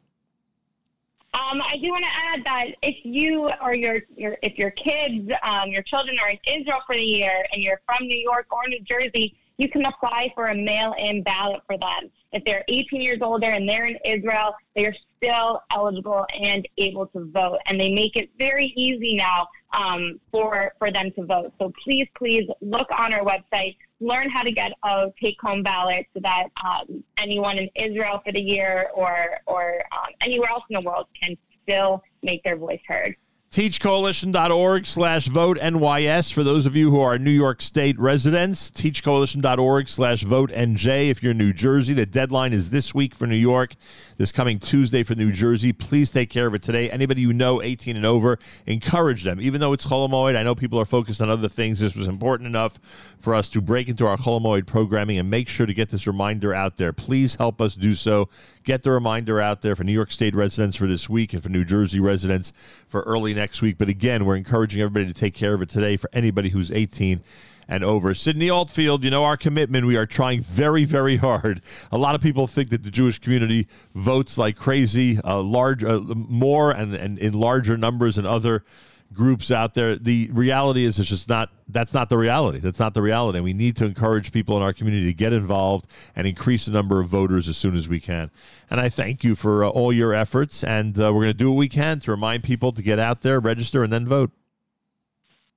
Um, I do want to add that if you or your, your if your kids, um, your children are in Israel for the year and you're from New York or New Jersey, you can apply for a mail-in ballot for them. If they're 18 years older and they're in Israel, they are still eligible and able to vote, and they make it very easy now um, for for them to vote. So please, please look on our website, learn how to get a take-home ballot, so that um, anyone in Israel for the year or or um, anywhere else in the world can still make their voice heard. teachcoalition.org slash vote NYS for those of you who are New York State residents. Teachcoalition.org slash vote NJ if you're New Jersey. The deadline is this week for New York, this coming Tuesday for New Jersey. Please take care of it today. Anybody you know 18 and over, encourage them. Even though it's Chol Hamoed, I know people are focused on other things. This was important enough for us to break into our Chol Hamoed programming and make sure to get this reminder out there. Please help us do so. Get the reminder out there for New York State residents for this week and for New Jersey residents for early next week. But again, we're encouraging everybody to take care of it today for anybody who's 18 and over. Sydney Altfield, you know our commitment. We are trying very, very hard. A lot of people think that the Jewish community votes like crazy, uh, large, uh, more and, and in larger numbers than other groups out there. The reality is, it's just not. That's not the reality. That's not the reality. And we need to encourage people in our community to get involved and increase the number of voters as soon as we can. And I thank you for uh, all your efforts. And uh, we're going to do what we can to remind people to get out there, register, and then vote.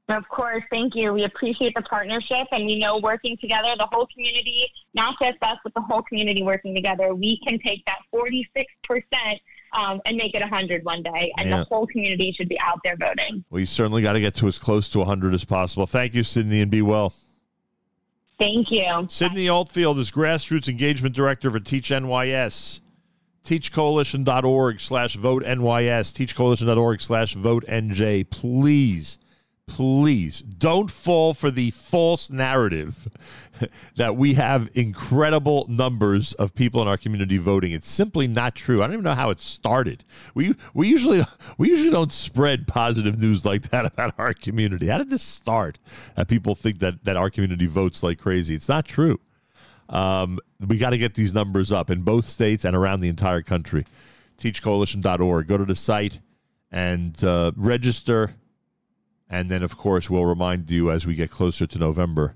Of course, thank you. We appreciate the partnership, and we know working together, the whole community, not just us, but the whole community working together, we can take that 46% um, and make it 100 one day, and Yeah. the whole community should be out there voting. We certainly got to get to as close to 100 as possible. Thank you, Sydney, and be well. Thank you. Sydney Altfield is Grassroots Engagement Director for Teach NYS. Teachcoalition.org slash vote NYS. Teachcoalition.org slash vote NJ. Please, please don't fall for the false narrative *laughs* that we have incredible numbers of people in our community voting. It's simply not true. I don't even know how it started. We we usually we usually don't spread positive news like that about our community. How did this start? That people think that that our community votes like crazy. It's not true. Um, we got to get these numbers up in both states and around the entire country. Teachcoalition.org. Go to the site and uh, register. And then, of course, we'll remind you as we get closer to November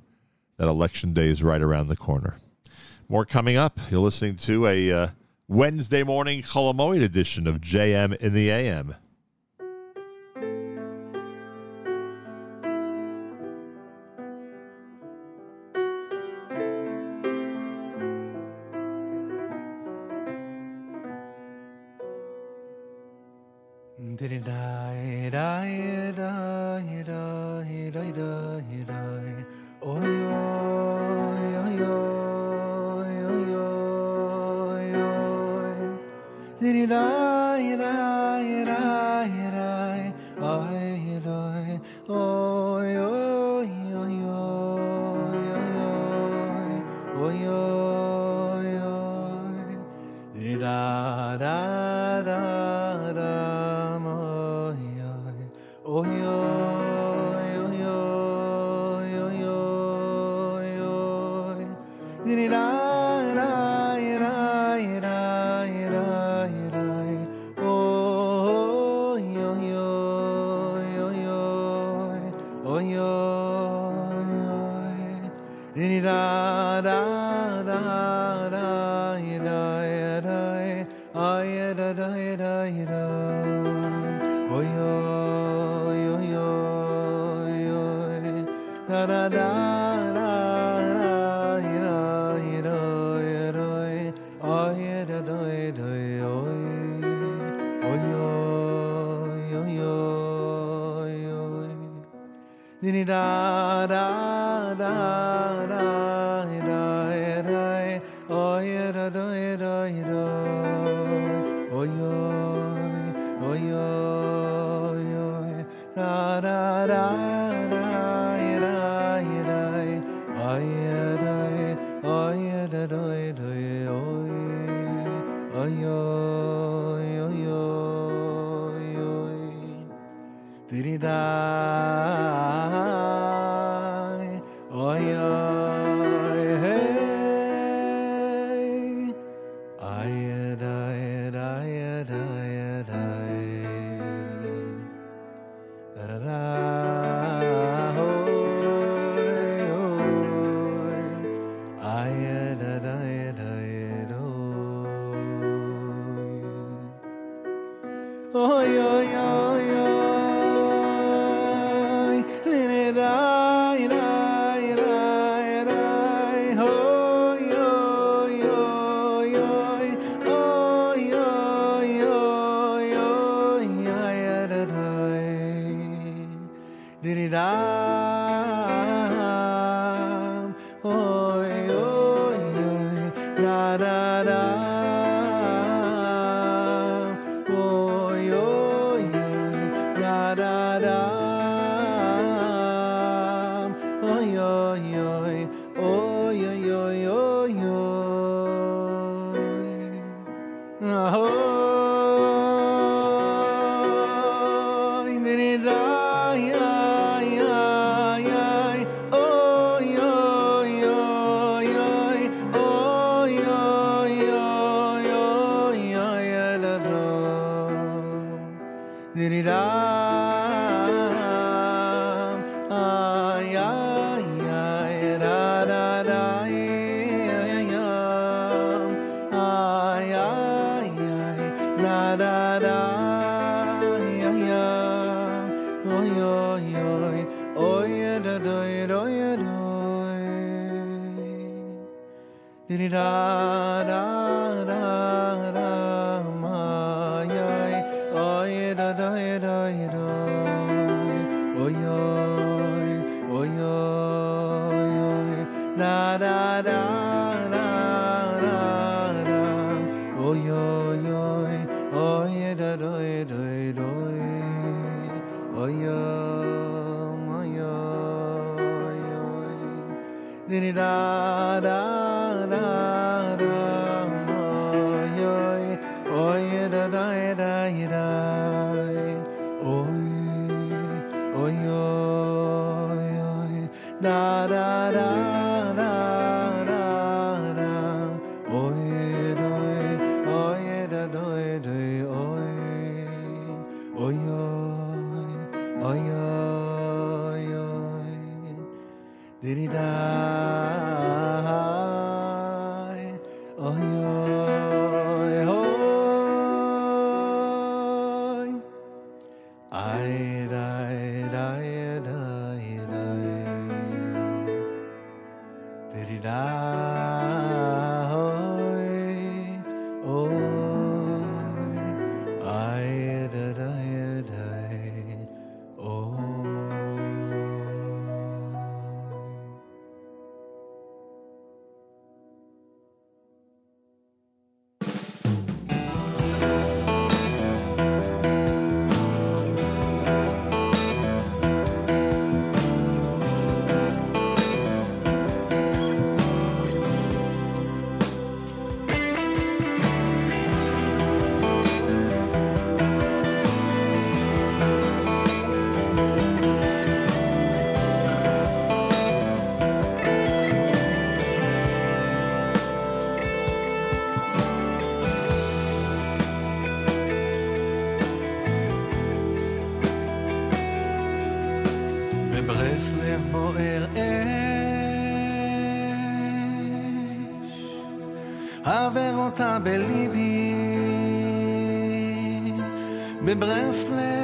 that Election Day is right around the corner. More coming up. You're listening to a uh, Wednesday morning Chol Hamoed edition of JM in the AM. אתה בליבי בברסלב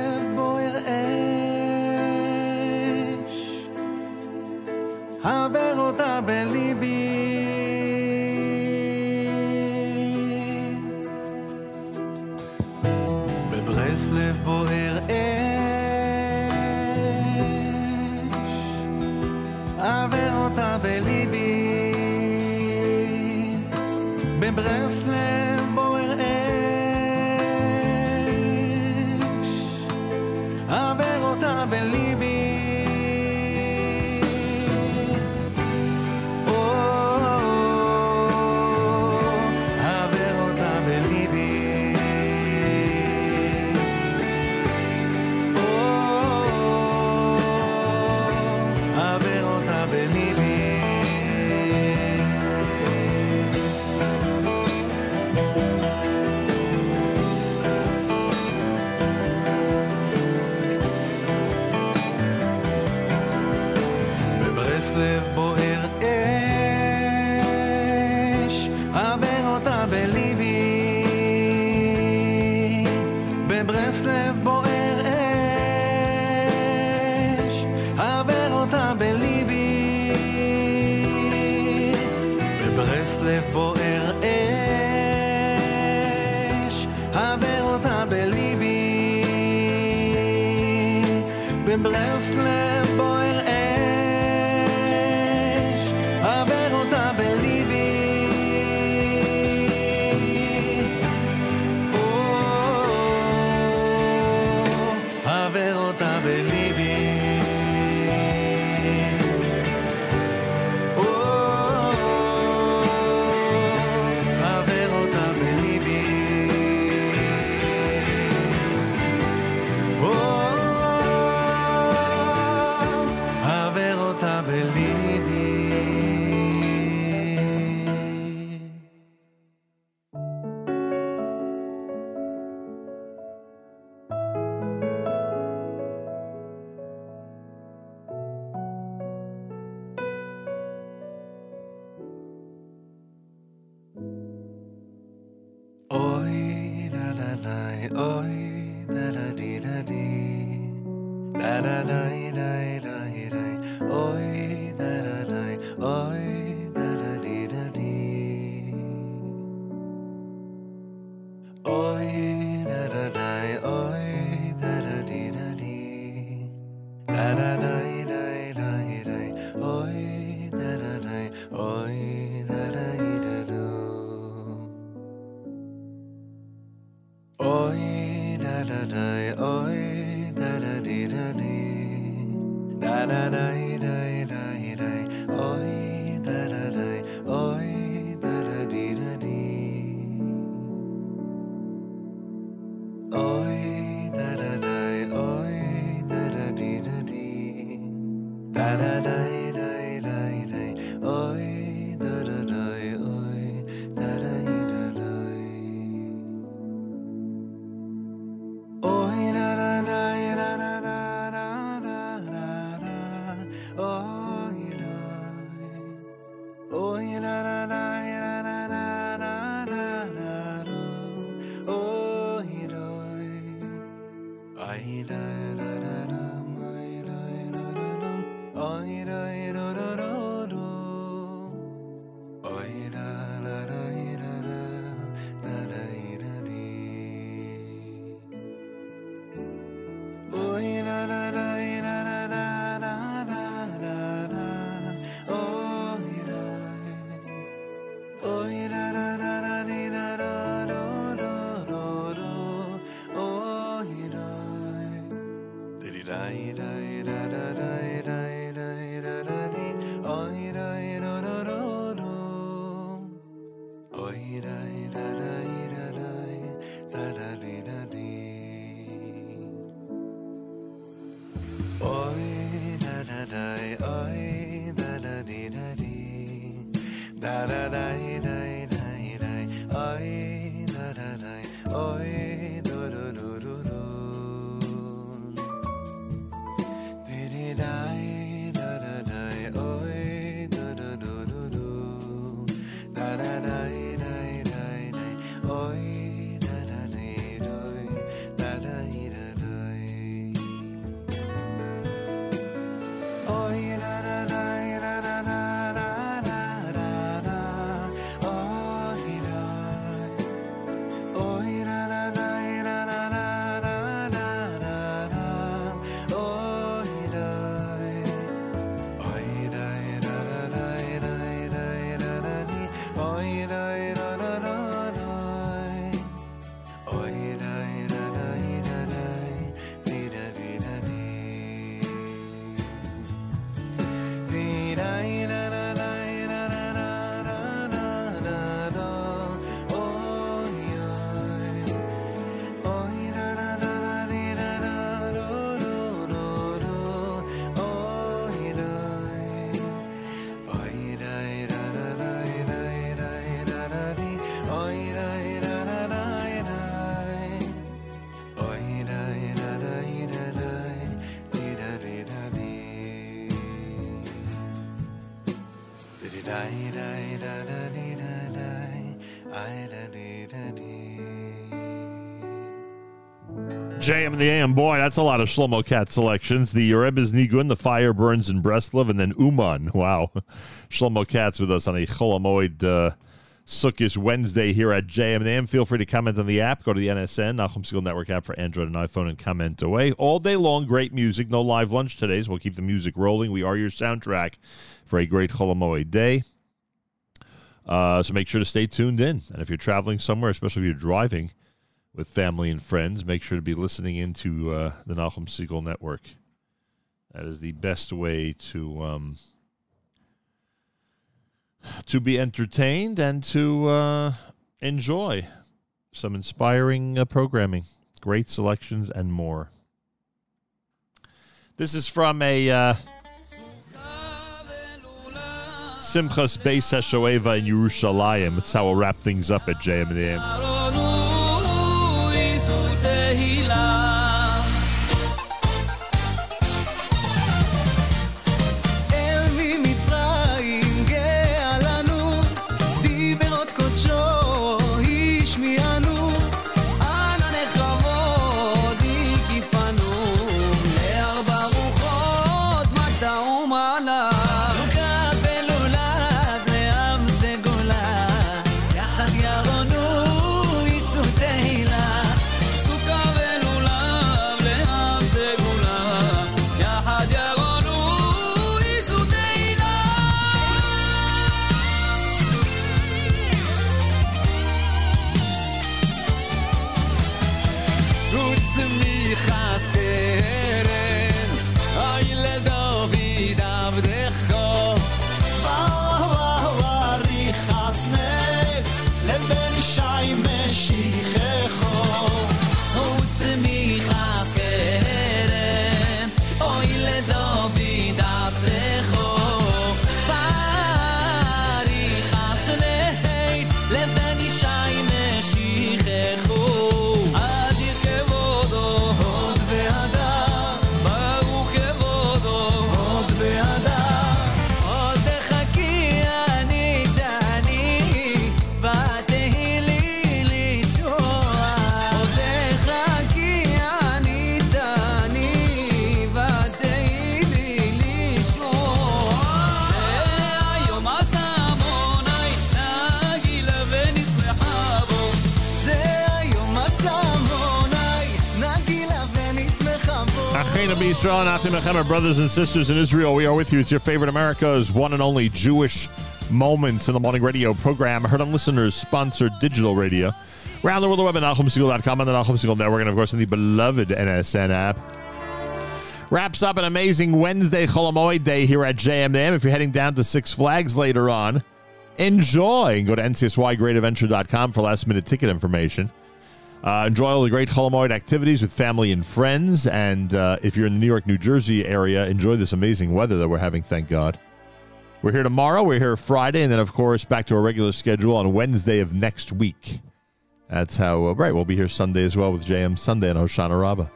da da JM and the AM. Boy, that's a lot of Shlomo Katz selections. The Yoreb is Nigun, The Fire Burns in Breslov, and then Uman. *laughs* Wow. Shlomo Katz with us on a Chol Hamoed uh, Sukkish Wednesday here at JM and AM. Feel free to comment on the app. Go to the NSN, Nachum Segal Network app for Android and iPhone, and comment away. All day long, great music. No live lunch today, so we'll keep the music rolling. We are your soundtrack for a great Chol Hamoed day. Uh, so make sure to stay tuned in. And if you're traveling somewhere, especially if you're driving, with family and friends, make sure to be listening into uh, the Nachum Segal Network. That is the best way to um, to be entertained and to uh, enjoy some inspiring uh, programming, great selections, and more. This is from a uh, Simchas Beis Hashoeva in Yerushalayim. That's how we'll wrap things up at JM and love. Bistro and brothers and sisters in Israel. We are with you. It's your favorite America's one and only Jewish Moments in the Morning Radio program. Heard on listeners sponsored digital radio. Around the world, the web at NachumSegal.com and the Segal Network, and of course, in the beloved NSN app. Wraps up an amazing Wednesday Chol Hamoed day here at JMM. If you're heading down to Six Flags later on, enjoy. Go to ncsygreatadventure.com for last minute ticket information. Uh, enjoy all the great Chol Hamoed activities with family and friends. And uh, if you're in the New York, New Jersey area, enjoy this amazing weather that we're having, thank God. We're here tomorrow. We're here Friday. And then, of course, back to our regular schedule on Wednesday of next week. That's how, uh, right, we'll be here Sunday as well with JM Sunday and Hoshana Rabbah.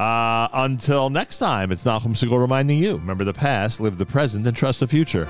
Uh, until next time, it's Nachum Segal reminding you remember the past, live the present, and trust the future.